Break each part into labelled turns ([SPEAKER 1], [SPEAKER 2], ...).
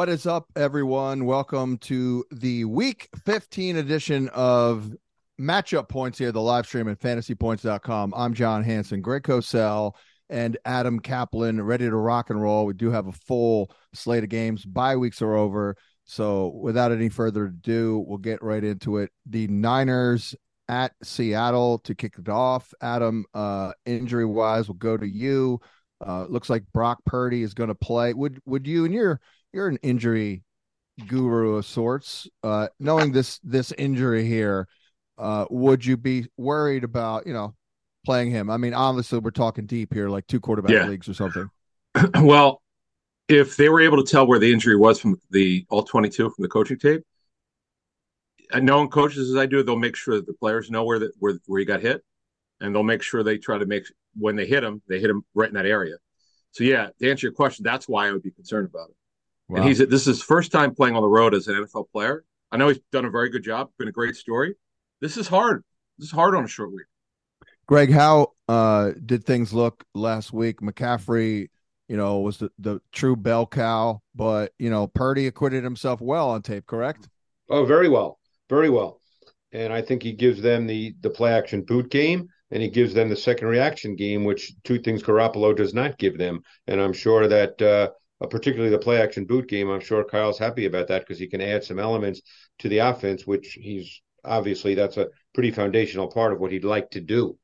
[SPEAKER 1] What is up, everyone? Welcome to the week 15 edition of Matchup Points here, the live stream at fantasypoints.com. I'm John Hansen, Greg Cosell, and Adam Caplan ready to rock and roll. We do have a full slate of games. Bye weeks are over. So without any further ado, we'll get right into it. The Niners at Seattle to kick it off. Adam, uh, injury wise, will go to you. Uh, looks like Brock Purdy is going to play. Would would you and you're you're an injury guru of sorts. Uh, knowing this this injury here, uh, would you be worried about you know playing him? I mean, obviously we're talking deep here, like two quarterback yeah. leagues or something.
[SPEAKER 2] well, if they were able to tell where the injury was from the all twenty two from the coaching tape, and knowing coaches as I do, they'll make sure that the players know where that where where he got hit, and they'll make sure they try to make when they hit him, they hit him right in that area. So yeah, to answer your question, that's why I would be concerned about it. Wow. And he's this is his first time playing on the road as an NFL player. I know he's done a very good job, been a great story. This is hard. This is hard on a short week.
[SPEAKER 1] Greg, how uh, did things look last week? McCaffrey, you know, was the, the true bell cow, but you know, Purdy acquitted himself well on tape, correct?
[SPEAKER 3] Oh, very well, very well. And I think he gives them the the play action boot game and he gives them the second reaction game, which two things Garoppolo does not give them. And I'm sure that uh, uh, particularly the play action boot game, I'm sure Kyle's happy about that because he can add some elements to the offense, which he's obviously that's a pretty foundational part of what he'd like to do.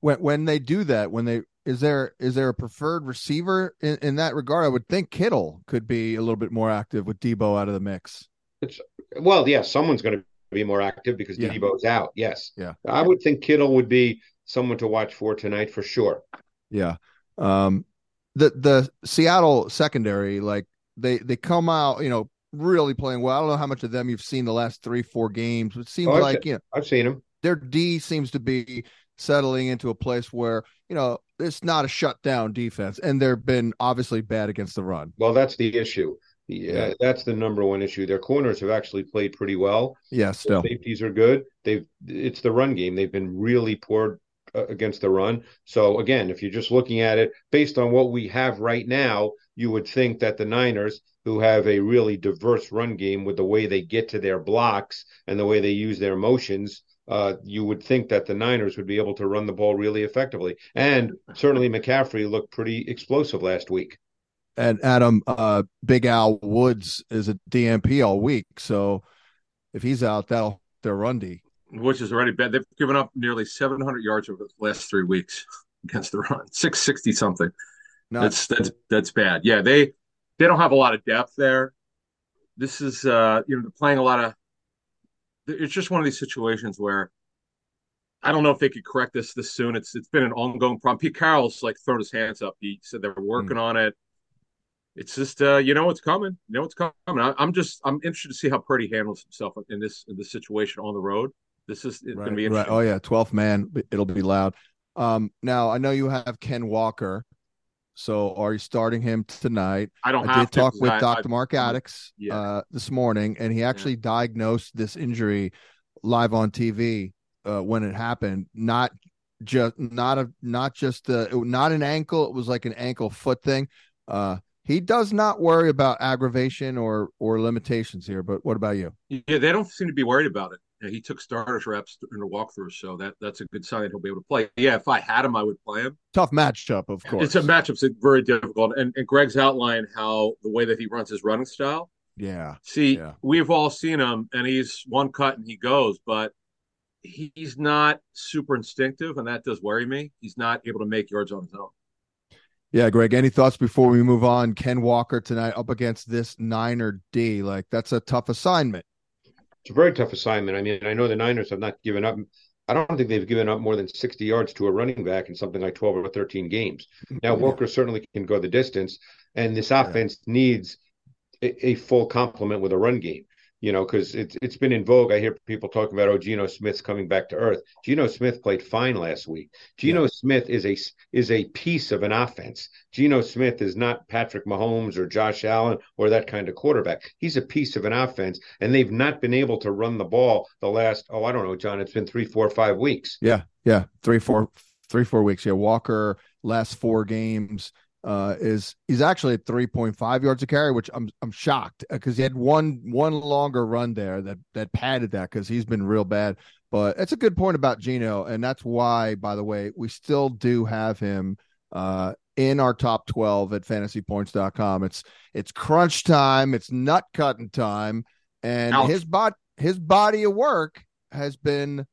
[SPEAKER 1] When when they do that, when they is there is there a preferred receiver in, in that regard? I would think Kittle could be a little bit more active with Deebo out of the mix.
[SPEAKER 3] It's well, yes, yeah, someone's going to be more active because yeah. Deebo's out. Yes.
[SPEAKER 1] Yeah.
[SPEAKER 3] I would think Kittle would be someone to watch for tonight for sure.
[SPEAKER 1] Yeah. Um, the the Seattle secondary, like they they come out, you know, really playing well. I don't know how much of them you've seen the last three four games. It seems oh, like
[SPEAKER 3] seen,
[SPEAKER 1] you know
[SPEAKER 3] I've seen them.
[SPEAKER 1] Their D seems to be settling into a place where you know it's not a shutdown defense, and they've been obviously bad against the run.
[SPEAKER 3] Well, that's the issue. Yeah, that's the number one issue. Their corners have actually played pretty well.
[SPEAKER 1] Yeah, still
[SPEAKER 3] Their safeties are good. They've it's the run game. They've been really poor against the run. So again, if you're just looking at it based on what we have right now, you would think that the Niners, who have a really diverse run game with the way they get to their blocks and the way they use their motions, uh, you would think that the Niners would be able to run the ball really effectively. And certainly McCaffrey looked pretty explosive last week.
[SPEAKER 1] And Adam, uh, Big Al Woods is a DNP all week, so if he's out, that'll their run D
[SPEAKER 2] which is already bad. They've given up nearly 700 yards over the last three weeks against the run, 660 something. That's that's that's bad. Yeah, they they don't have a lot of depth there. This is uh, you know they're playing a lot of. It's just one of these situations where I don't know if they could correct this this soon. It's it's been an ongoing problem. Pete Carroll's like thrown his hands up. He said they're working mm. on it. It's just uh, you know what's coming. You know what's coming. I, am just I'm interested to see how Purdy handles himself in this in this situation on the road. This is right, going to be interesting.
[SPEAKER 1] Right. Oh yeah, twelfth man. It'll be loud. Um, now I know you have Ken Walker. So are you starting him tonight?
[SPEAKER 2] I don't.
[SPEAKER 1] I did
[SPEAKER 2] to,
[SPEAKER 1] talk with I, Dr. I, Mark Adickes yeah. uh, this morning, and he actually yeah. diagnosed this injury live on TV uh, when it happened. Not just not a not just a, not an ankle. It was like an ankle foot thing. Uh, he does not worry about aggravation or or limitations here. But what about you?
[SPEAKER 2] Yeah, they don't seem to be worried about it he took starters reps in the walkthrough, so that that's a good sign he'll be able to play. Yeah, if I had him, I would play him.
[SPEAKER 1] Tough matchup, of course.
[SPEAKER 2] It's a matchup. It's very difficult. And, and Greg's outlined how the way that he runs his running style.
[SPEAKER 1] Yeah.
[SPEAKER 2] See,
[SPEAKER 1] yeah.
[SPEAKER 2] we've all seen him, and he's one cut and he goes, but he's not super instinctive, and that does worry me. He's not able to make yards on his own.
[SPEAKER 1] Yeah, Greg. Any thoughts before we move on? Ken Walker tonight up against this Niner D. Like that's a tough assignment
[SPEAKER 3] it's a very tough assignment. I mean, I know the Niners have not given up. I don't think they've given up more than 60 yards to a running back in something like 12 or 13 games. Now, Walker certainly can go the distance, and this offense yeah. needs a, a, full complement with a run game you know, because it's it's been in vogue. I hear people talking about oh, Geno Smith's coming back to earth. Geno Smith played fine last week. Geno yeah. Smith is a is a piece of an offense. Geno Smith is not Patrick Mahomes or Josh Allen or that kind of quarterback. He's a piece of an offense, and they've not been able to run the ball the last oh I don't know, John. It's been three, four, five weeks.
[SPEAKER 1] Yeah, yeah, three, four, three, four weeks. Yeah, Walker last four games uh, is he's actually at 3.5 yards a carry, which I'm I'm shocked because he had one one longer run there that that padded that because he's been real bad. But it's a good point about Geno, and that's why, by the way, we still do have him uh, in our top 12 at fantasypoints.com. It's it's crunch time, it's nut cutting time, and Ouch. his bot his body of work has been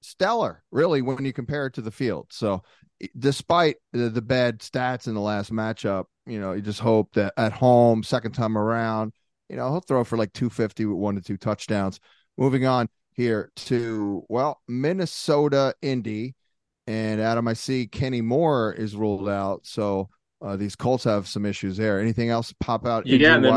[SPEAKER 1] stellar, really, when you compare it to the field. So despite the, the, bad stats in the last matchup, you know, you just hope that at home, second time around, you know, he'll throw for like 250 with one to two touchdowns. Moving on here to, well, Minnesota Indy. And Adam, I see Kenny Moore is ruled out. So uh, these Colts have some issues there. Anything else pop out?
[SPEAKER 2] Yeah, and, then,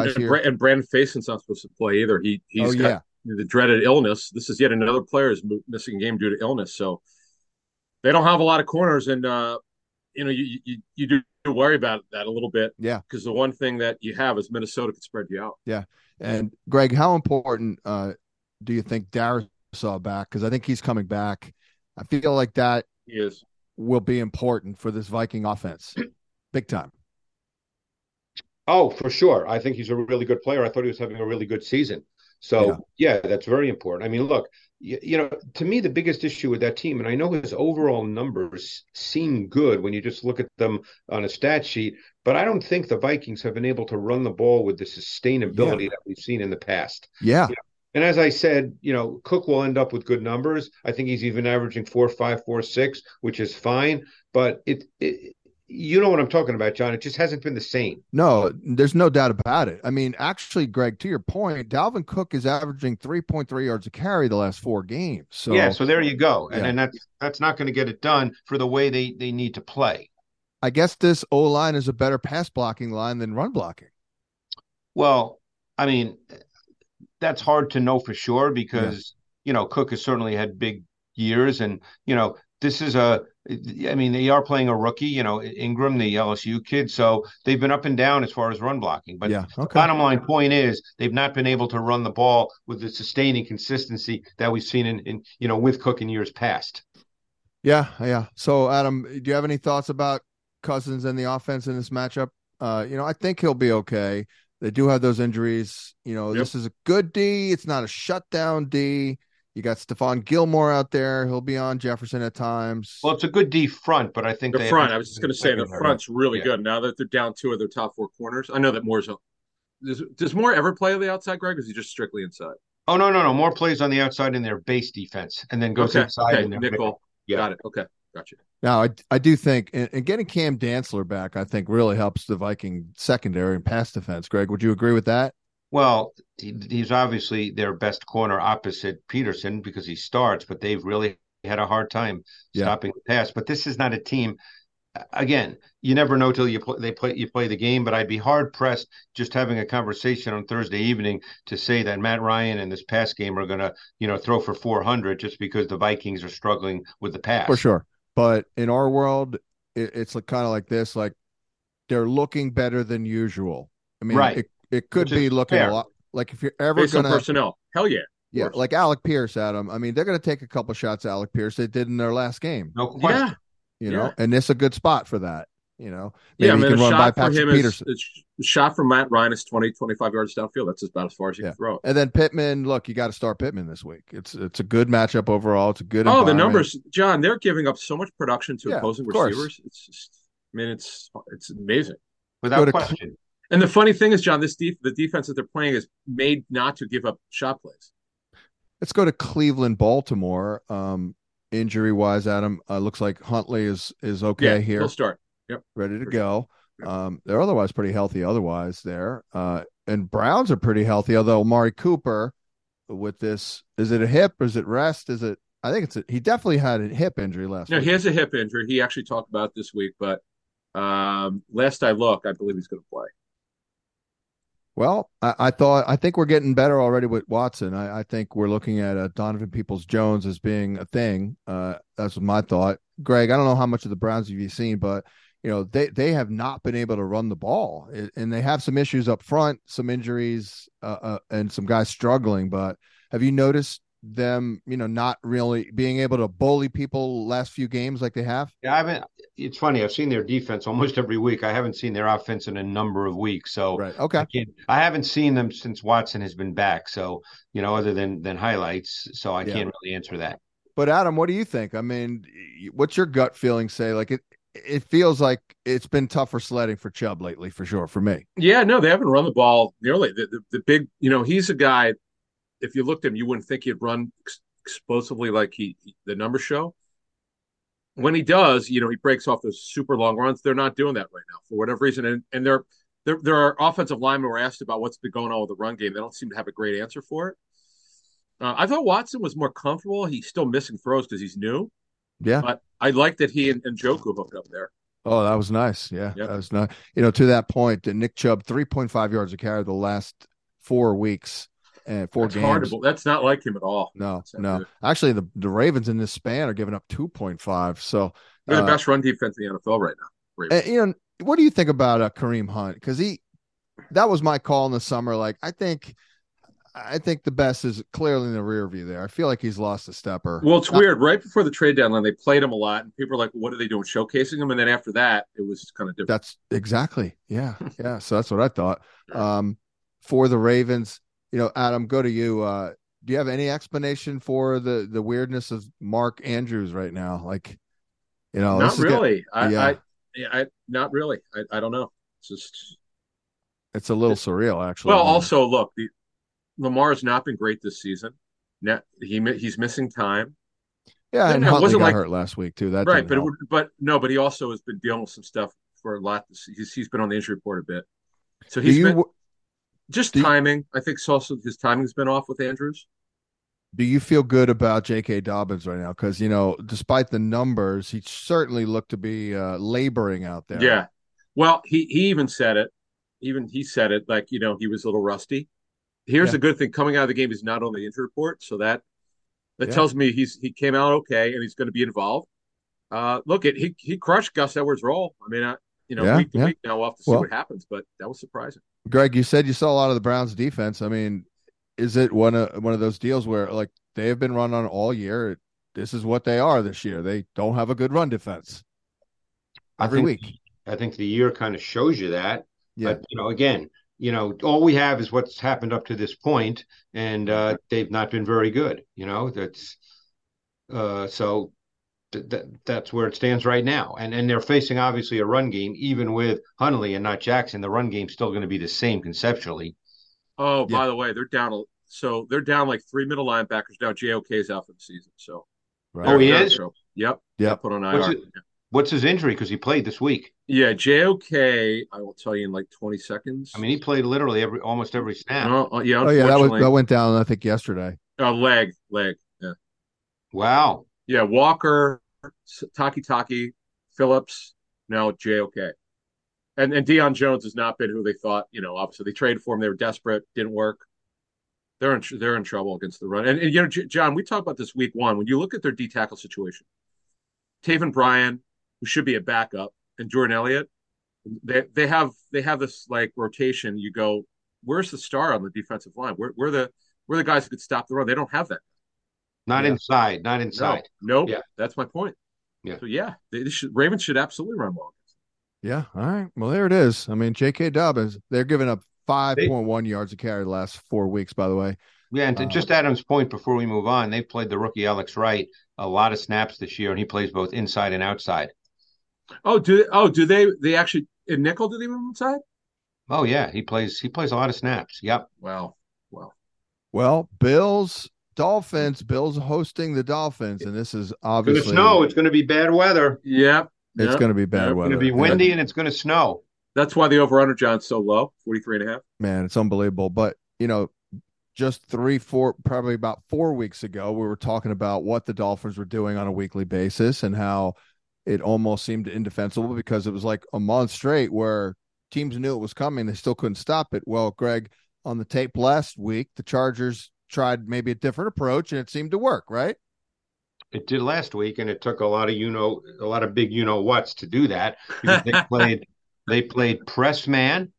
[SPEAKER 2] and Brandon Facyson's not supposed to play either. He he's oh, got yeah. the dreaded illness. This is yet another player is missing a game due to illness. So they don't have a lot of corners, and uh, you know you, you you do worry about that a little bit.
[SPEAKER 1] Yeah,
[SPEAKER 2] because the one thing that you have is Minnesota could spread you out.
[SPEAKER 1] Yeah, and Greg, how important uh, do you think Darrisaw back? Because I think he's coming back. I feel like that
[SPEAKER 2] he is
[SPEAKER 1] will be important for this Viking offense, big time.
[SPEAKER 3] Oh, for sure. I think he's a really good player. I thought he was having a really good season. So yeah, yeah that's very important. I mean, look, you, you, know, to me, the biggest issue with that team, and I know his overall numbers seem good when you just look at them on a stat sheet, but I don't think the Vikings have been able to run the ball with the sustainability yeah. that we've seen in the past.
[SPEAKER 1] Yeah.
[SPEAKER 3] You know, and as I said, you know, Cook will end up with good numbers. I think he's even averaging four, five, four, six, which is fine. But it, it you know what I'm talking about, John. It just hasn't been the same.
[SPEAKER 1] No, there's no doubt about it. I mean, actually, Greg, to your point, Dalvin Cook is averaging 3.3 yards a carry the last four games. So
[SPEAKER 3] yeah, so there you go, and, yeah. and that's that's not going to get it done for the way they they need to play.
[SPEAKER 1] I guess this O line is a better pass blocking line than run blocking.
[SPEAKER 3] Well, I mean, that's hard to know for sure because yeah. you know Cook has certainly had big years, and you know this is a I mean, they are playing a rookie, you know, Ingram, the LSU kid. So they've been up and down as far as run blocking. But
[SPEAKER 1] yeah,
[SPEAKER 3] okay. bottom line point is they've not been able to run the ball with the sustaining consistency that we've seen in, in you know, with Cook in years past.
[SPEAKER 1] Yeah, yeah. So Adam, do you have any thoughts about Cousins and the offense in this matchup? Uh, you know, I think he'll be okay. They do have those injuries. You know, yep. this is a good D. It's not a shutdown D. You got Stephon Gilmore out there. He'll be on Jefferson at times.
[SPEAKER 3] Well, it's a good D front, but I think
[SPEAKER 2] the front. I was just going to say the front's really yeah. good now that they're down two of their top four corners. I know that Moore's. Does, does Moore ever play on the outside, Greg? Or is he just strictly inside?
[SPEAKER 3] Oh no, no, no. Moore plays on the outside in their base defense, and then goes
[SPEAKER 2] okay.
[SPEAKER 3] inside
[SPEAKER 2] okay.
[SPEAKER 3] in their
[SPEAKER 2] nickel. Yeah. Got it. Okay, gotcha.
[SPEAKER 1] Now, I, I do think, and, and getting Cam Dantzler back, I think really helps the Viking secondary and pass defense. Greg, would you agree with that?
[SPEAKER 3] Well, he, he's obviously their best corner opposite Peterson because he starts, but they've really had a hard time yeah. stopping the pass. But this is not a team. Again, you never know till you play, they play you play the game. But I'd be hard pressed just having a conversation on Thursday evening to say that Matt Ryan and this pass game are going to you know throw for 400 just because the Vikings are struggling with the pass.
[SPEAKER 1] For sure, but in our world, it, it's like, kind of like this: like they're looking better than usual. I mean,
[SPEAKER 3] right.
[SPEAKER 1] It, it could be looking fair. a lot like if you're ever
[SPEAKER 2] Based
[SPEAKER 1] gonna
[SPEAKER 2] personnel. Hell yeah.
[SPEAKER 1] Yeah, like Alec Pierce, Adam. I mean, they're going to take a couple shots at Alec Pierce. They did in their last game.
[SPEAKER 3] No question. Yeah.
[SPEAKER 1] You know,
[SPEAKER 2] yeah.
[SPEAKER 1] and it's a good spot for that. You know,
[SPEAKER 2] maybe yeah, I mean, he can run by Patrick Peterson. Is, shot from Matt Ryan is 20, 25 yards downfield. That's about as far as you yeah. can throw it.
[SPEAKER 1] And then Pittman, look, you got to start Pittman this week. It's it's a good matchup overall. It's a good.
[SPEAKER 2] Oh, the numbers, John. They're giving up so much production to yeah, opposing receivers. It's just, I mean, it's it's amazing.
[SPEAKER 3] Without question.
[SPEAKER 2] And the funny thing is, John, this def- the defense that they're playing is made not to give up shot plays.
[SPEAKER 1] Let's go to Cleveland, Baltimore. Um, injury wise, Adam uh, looks like Huntley is is okay
[SPEAKER 2] yeah,
[SPEAKER 1] here.
[SPEAKER 2] He'll start. Yep,
[SPEAKER 1] ready to go. Um, they're otherwise pretty healthy. Otherwise, there uh, and Browns are pretty healthy. Although Amari Cooper, with this, is it a hip? Is it rest? Is it? I think it's a, he definitely had a hip injury last.
[SPEAKER 2] No, week. he has a hip injury. He actually talked about this week, but um, last I look, I believe he's going to play.
[SPEAKER 1] Well, I, I, thought I think we're getting better already with Watson. I, I think we're looking at uh, Donovan Peoples Jones as being a thing. Uh, that's my thought. Greg, I don't know how much of the Browns have you seen, but you know they they have not been able to run the ball, and they have some issues up front, some injuries, uh, uh, and some guys struggling. But have you noticed them, you know, not really being able to bully people last few games like they have?
[SPEAKER 3] Yeah, I haven't. It's funny. I've seen their defense almost every week. I haven't seen their offense in a number of weeks. So
[SPEAKER 1] right, okay.
[SPEAKER 3] I, I haven't seen them since Watson has been back. So you know, other than than highlights. So I yeah. can't really answer that.
[SPEAKER 1] But Adam, what do you think? I mean, what's your gut feeling say? Like it, it feels like it's been tougher sledding for Chubb lately, for sure, for me.
[SPEAKER 2] Yeah, no, they haven't run the ball nearly. The, the, the big, you know, he's a guy. If you looked at him, you wouldn't think he'd run explosively like he the numbers show. When he does, you know, he breaks off those super long runs. They're not doing that right now for whatever reason, and and there there there are offensive linemen were asked about what's been going on with the run game. They don't seem to have a great answer for it. Uh, I thought Watson was more comfortable. He's still missing throws because he's new.
[SPEAKER 1] Yeah.
[SPEAKER 2] But I like that he and, and Njoku hooked up there.
[SPEAKER 1] Oh, that was nice. Yeah, yep. that was nice. You know, to that point, Nick Chubb, 3.5 yards a carry the last four weeks and four
[SPEAKER 2] That's
[SPEAKER 1] games.
[SPEAKER 2] Horrible. That's not like him at all.
[SPEAKER 1] No, no. Good. Actually, the, the Ravens in this span are giving up 2.5. So
[SPEAKER 2] they're the uh, best run defense in the NFL right now.
[SPEAKER 1] And, you know, what do you think about uh, Kareem Hunt? Because he, that was my call in the summer. Like, I think – I think the best is clearly in the rear view there. I feel like he's lost a stepper.
[SPEAKER 2] Well, it's weird. Right before the trade deadline, they played him a lot, and people are like, "What are they doing, showcasing him?" And then after that, it was kind of different.
[SPEAKER 1] That's exactly, yeah, yeah. So that's what I thought. Um, for the Ravens, you know, Adam, go to you. Uh, do you have any explanation for the the weirdness of Mark Andrews right now? Like, you know,
[SPEAKER 2] not really. I, yeah. I, I, not really. I, I don't know. It's just,
[SPEAKER 1] it's a little surreal, actually.
[SPEAKER 2] Well, also look, the, Lamar has not been great this season. he he's missing time.
[SPEAKER 1] Yeah, and, and Huntley wasn't got like, hurt last week too. That
[SPEAKER 2] right, but would, but no, but he also has been dealing with some stuff for a lot. He's he's been on the injury report a bit, so he's you, been just timing. You, I think also his timing's been off with Andrews.
[SPEAKER 1] Do you feel good about J.K. Dobbins right now? Because you know, despite the numbers, he certainly looked to be uh, laboring out there.
[SPEAKER 2] Yeah, well, he he even said it. Even he said it like you know he was a little rusty here's yeah. a good thing coming out of the game is not on the injury report, so that that yeah. tells me he's he came out okay and he's going to be involved. Uh, look, it he he crushed Gus Edwards' role. I mean, I, you know, yeah, week to week now we'll have to see well, what happens, but that was surprising.
[SPEAKER 1] Greg, you said you saw a lot of the Browns' defense. I mean, is it one of one of those deals where like they have been run on all year? This is what they are this year. They don't have a good run defense every
[SPEAKER 3] think,
[SPEAKER 1] week.
[SPEAKER 3] I think the year kind of shows you that. Yeah. But you know, again, you know, all we have is what's happened up to this point, and uh, they've not been very good. You know, that's uh, so th- th- that's where it stands right now. And and they're facing obviously a run game, even with Huntley and not Jackson. The run game's still going to be the same conceptually.
[SPEAKER 2] Oh, yeah. by the way, they're down. So they're down like three middle linebackers now. JOK is out for the season. So,
[SPEAKER 3] right. oh, he is.
[SPEAKER 2] Yep. Yep. Put on IR.
[SPEAKER 3] What's, it, what's his injury? Because he played this week.
[SPEAKER 2] Yeah, JOK. I will tell you in like 20 seconds.
[SPEAKER 3] I mean, he played literally every almost every snap.
[SPEAKER 2] Oh, oh yeah.
[SPEAKER 1] Oh yeah, that, was, that went down. I think yesterday.
[SPEAKER 2] Uh, leg, leg. Yeah.
[SPEAKER 3] Wow.
[SPEAKER 2] Yeah, Walker, Takitaki, Phillips, now JOK. And and Deion Jones has not been who they thought. You know, obviously they traded for him. They were desperate. Didn't work. They're in they're in trouble against the run. And, and you know, John, we talked about this week one. When you look at their D tackle situation, Taven Bryan, who should be a backup, and Jordan Elliott, they they have they have this like rotation. You go, where's the star on the defensive line? Where where the where the guys who could stop the run? They don't have that.
[SPEAKER 3] Not yeah. inside, not inside.
[SPEAKER 2] No, nope. yeah, that's my point. Yeah. So yeah, they, they should, Ravens should absolutely run well.
[SPEAKER 1] Yeah. All right. Well, there it is. I mean, J.K. Dobbins, they're giving up 5.1 yards a carry the last four weeks, by the way.
[SPEAKER 3] Yeah, and to uh, just Adam's point before we move on, they played the rookie Alex Wright a lot of snaps this year, and he plays both inside and outside.
[SPEAKER 2] Oh, do oh do they they actually in nickel do they move inside?
[SPEAKER 3] Oh yeah, he plays he plays a lot of snaps. Yep.
[SPEAKER 2] Wow. Wow.
[SPEAKER 1] Well, Bills Dolphins. Bills hosting the Dolphins, and this is obviously
[SPEAKER 3] it's snow. It's going to be bad weather.
[SPEAKER 2] Yep.
[SPEAKER 1] It's
[SPEAKER 2] yep.
[SPEAKER 1] going to be bad
[SPEAKER 3] yep.
[SPEAKER 1] weather.
[SPEAKER 3] It's going to be windy and it's going to snow.
[SPEAKER 2] That's why the over under John's so low, 43 and a half.
[SPEAKER 1] Man, it's unbelievable. But you know, just three, four, probably about four weeks ago, we were talking about what the Dolphins were doing on a weekly basis and how it almost seemed indefensible because it was like a month straight where teams knew it was coming. They still couldn't stop it. Well, Greg, on the tape last week, the Chargers tried maybe a different approach and it seemed to work, right?
[SPEAKER 3] It did last week, and it took a lot of you know a lot of big you know what's to do that they played they played press man,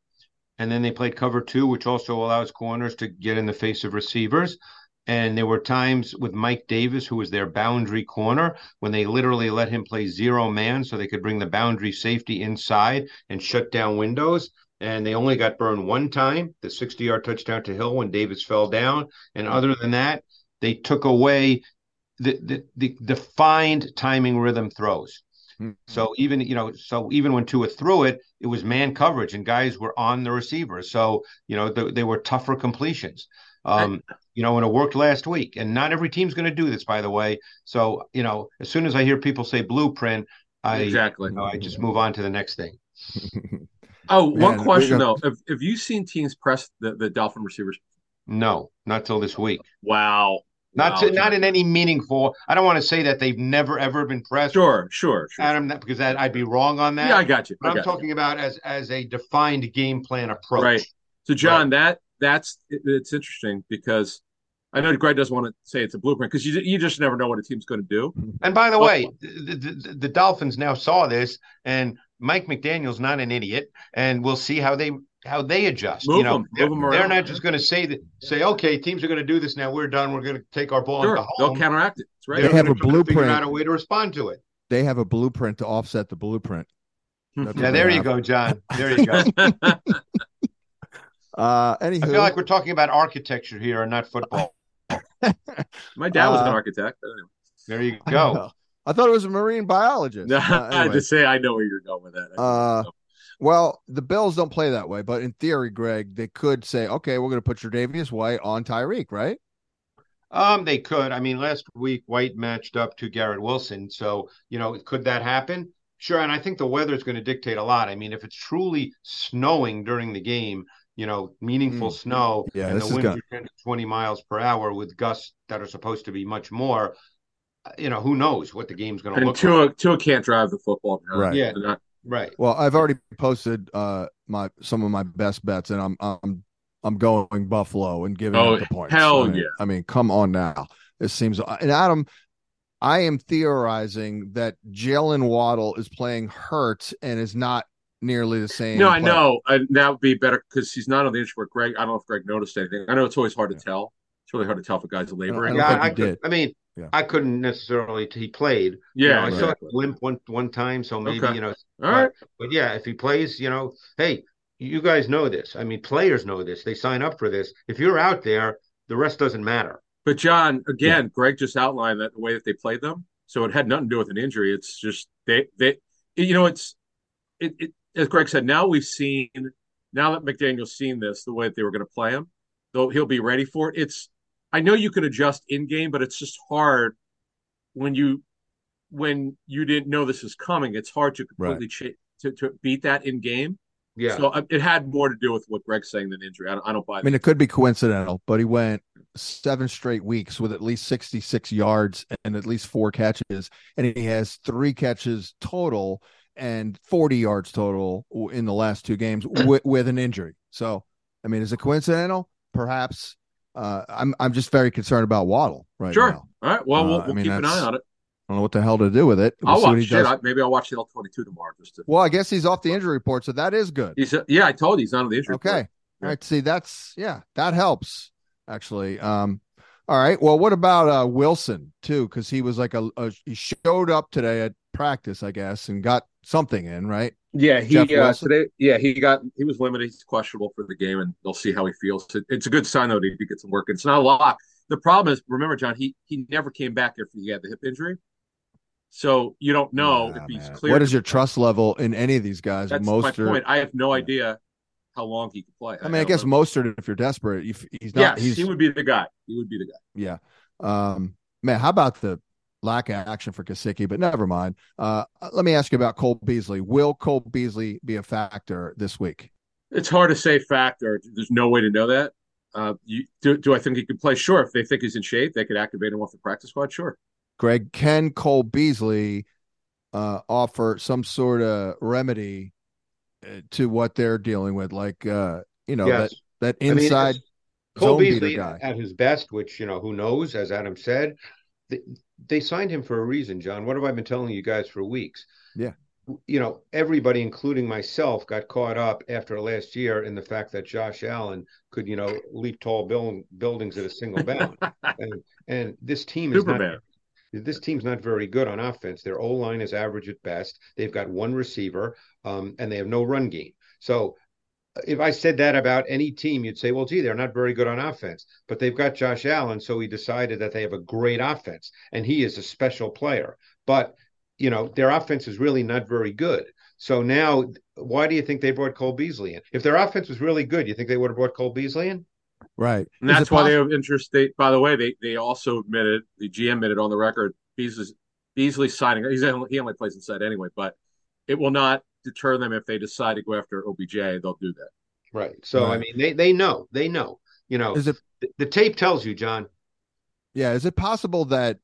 [SPEAKER 3] and then they played cover two, which also allows corners to get in the face of receivers. And there were times with Mike Davis, who was their boundary corner, when they literally let him play zero man so they could bring the boundary safety inside and shut down windows. And they only got burned one time, the 60 yard touchdown to Hill when Davis fell down. And other than that, they took away the, the, the defined timing rhythm throws. Mm-hmm. So even you know, so even when Tua threw it, it was man coverage and guys were on the receiver. So you know, the, they were tougher completions. Um, you know, and it worked last week. And not every team's going to do this, by the way. So you know, as soon as I hear people say blueprint, I
[SPEAKER 2] exactly,
[SPEAKER 3] you know, I just move on to the next thing.
[SPEAKER 2] oh, one Man, question gonna... though: have, have you seen teams press the, the Dolphin receivers?
[SPEAKER 3] No, not till this week.
[SPEAKER 2] Wow.
[SPEAKER 3] Not to, not in any meaningful. I don't want to say that they've never ever been pressed.
[SPEAKER 2] Sure, sure, sure.
[SPEAKER 3] Adam, that, because that, I'd be wrong on that.
[SPEAKER 2] Yeah, I got you.
[SPEAKER 3] But
[SPEAKER 2] I
[SPEAKER 3] am talking
[SPEAKER 2] you.
[SPEAKER 3] about as as a defined game plan approach.
[SPEAKER 2] Right. So, John, right. that that's it, it's interesting because I know Greg doesn't want to say it's a blueprint because you you just never know what a team's going to do.
[SPEAKER 3] And by the way, the, the, the Dolphins now saw this, and Mike McDaniel's not an idiot, and we'll see how they how they adjust.
[SPEAKER 2] Move
[SPEAKER 3] you know,
[SPEAKER 2] them, they're, them
[SPEAKER 3] they're, not just going to say that, say, okay, teams are going to do this now. We're done. We're going to take our ball
[SPEAKER 2] sure.
[SPEAKER 3] into home.
[SPEAKER 2] They'll counteract it. That's right.
[SPEAKER 1] They have a blueprint.
[SPEAKER 3] Out a way to respond to it.
[SPEAKER 1] They have a blueprint to offset the blueprint.
[SPEAKER 3] That's yeah, there you have. go, John. There you go.
[SPEAKER 1] uh, anywho,
[SPEAKER 3] I feel like we're talking about architecture here and not football.
[SPEAKER 2] My dad was uh, an architect. Anyway.
[SPEAKER 3] There you go.
[SPEAKER 1] I, I, thought it was a marine biologist.
[SPEAKER 2] uh, anyway. I just say I know where you're going with that.
[SPEAKER 1] Uh, well, the Bills don't play that way, but in theory, Greg, they could say, okay, we're going to put Tre'Davious White on Tyreek, right?
[SPEAKER 3] Um, they could. I mean, last week White matched up to Garrett Wilson, so you know, could that happen? Sure, and I think the weather is going to dictate a lot. I mean, if it's truly snowing during the game, you know, meaningful mm. snow,
[SPEAKER 1] yeah,
[SPEAKER 3] and
[SPEAKER 1] the
[SPEAKER 3] winds
[SPEAKER 1] are
[SPEAKER 3] 10 to 20 miles per hour with gusts that are supposed to be much more, you know, who knows what the game's going to look
[SPEAKER 2] Tua,
[SPEAKER 3] like.
[SPEAKER 2] Tua can't drive the football.
[SPEAKER 1] Right.
[SPEAKER 3] Yeah. Not, Right.
[SPEAKER 1] Well, I've already posted uh my some of my best bets, and I'm I'm I'm going Buffalo and giving
[SPEAKER 2] oh,
[SPEAKER 1] the points.
[SPEAKER 2] Hell
[SPEAKER 1] I mean,
[SPEAKER 2] yeah!
[SPEAKER 1] I mean, come on now. This seems and Adam. I am theorizing that Jaylen Waddle is playing hurt and is not nearly the same.
[SPEAKER 2] No, I know. And that would be better because he's not on the injury report. Greg, I don't know if Greg noticed anything. I know it's always hard to tell. It's really hard to tell if a guy's laboring.
[SPEAKER 3] I, I, I, I mean, yeah. I couldn't necessarily. He played.
[SPEAKER 2] Yeah,
[SPEAKER 3] you know, I right. saw him limp one one time, so maybe
[SPEAKER 2] okay.
[SPEAKER 3] you know. All
[SPEAKER 2] but, right.
[SPEAKER 3] But yeah, if he plays, you know, hey, you guys know this. I mean, players know this. They sign up for this. If you're out there, the rest doesn't matter.
[SPEAKER 2] But John, again, yeah. Greg just outlined that the way that they played them. So it had nothing to do with an injury. It's just they they you know it's it, it as Greg said. Now we've seen now that McDaniel's seen this the way that they were going to play him, though he'll be ready for it. It's I know you can adjust in game, but it's just hard when you when you didn't know this is coming. It's hard to completely right. to, to beat that in game.
[SPEAKER 3] Yeah.
[SPEAKER 2] So uh, it had more to do with what Greg's saying than injury. I don't, I don't buy.
[SPEAKER 1] I mean, it could be coincidental, but he went seven straight weeks with at least 66 yards and at least four catches, and he has three catches total and 40 yards total in the last two games with, with an injury. So, I mean, is it coincidental? Perhaps uh, I'm I'm just very concerned about Waddle right
[SPEAKER 2] sure.
[SPEAKER 1] now.
[SPEAKER 2] All right. Well, we'll, uh, we'll keep an eye on it.
[SPEAKER 1] I don't know what the hell to do with it.
[SPEAKER 2] We'll I'll watch it. I, maybe I'll watch the all twenty two tomorrow. Just to...
[SPEAKER 1] Well, I guess he's off the injury report, so that is good.
[SPEAKER 2] He's yeah. I told you he's not on the injury. Report.
[SPEAKER 1] Okay.
[SPEAKER 2] Report.
[SPEAKER 1] All right. See, that's yeah, that helps actually. Um. All right. Well, what about uh Wilson too? Because he was like a, a he showed up today at practice, I guess, and got something in right.
[SPEAKER 2] Yeah, he uh, today. Yeah, he got he was limited. He's questionable for the game, and they'll see how he feels. It's a good sign though to get some work. It's not a lot. The problem is, remember, John, he he never came back after he had the hip injury, so you don't know if he's
[SPEAKER 1] man.
[SPEAKER 2] clear.
[SPEAKER 1] What is your trust level in any of these guys?
[SPEAKER 2] That's
[SPEAKER 1] Mostert,
[SPEAKER 2] my point. I have no idea how long he could play.
[SPEAKER 1] I mean, I, I guess know. Mostert, if you're desperate, if he's not.
[SPEAKER 2] Yes,
[SPEAKER 1] he's,
[SPEAKER 2] he would be the guy. He would be the guy.
[SPEAKER 1] Yeah. Um, man, how about the lack of action for Gesicki, but never mind. Uh, let me ask you about Cole Beasley. Will Cole Beasley be a factor this week?
[SPEAKER 2] It's hard to say factor. There's no way to know that. Uh, you, do, do I think he could play? Sure. If they think he's in shape, they could activate him off the practice squad. Sure.
[SPEAKER 1] Greg, can Cole Beasley uh, offer some sort of remedy uh, to what they're dealing with? Like, uh, you know, yes. that, that inside I mean,
[SPEAKER 3] Cole Beasley guy. at his best, which, you know, who knows, as Adam said, they signed him for a reason, John. What have I been telling you guys for weeks?
[SPEAKER 1] Yeah.
[SPEAKER 3] you know, everybody, including myself, got caught up after last year in the fact that Josh Allen could, you know, leap tall build, buildings at a single bound. and, and this team is
[SPEAKER 2] Superman.
[SPEAKER 3] not. This team's not very good on offense. Their O line is average at best. They've got one receiver, um, and they have no run game. So, if I said that about any team, you'd say, well, gee, they're not very good on offense. But they've got Josh Allen, so he decided that they have a great offense, and he is a special player. But you know, their offense is really not very good. So now, why do you think they brought Cole Beasley in? If their offense was really good, you think they would have brought Cole Beasley in?
[SPEAKER 1] Right.
[SPEAKER 2] And that's why possible? they have interest. They, by the way, they they also admitted the GM admitted on the record Beasley Beasley signing. He's only, he only plays inside anyway, but it will not deter them if they decide to go after OBJ. They'll do that.
[SPEAKER 3] Right. So right. I mean, they they know they know. You know, is it the, the tape tells you, John?
[SPEAKER 1] Yeah. Is it possible that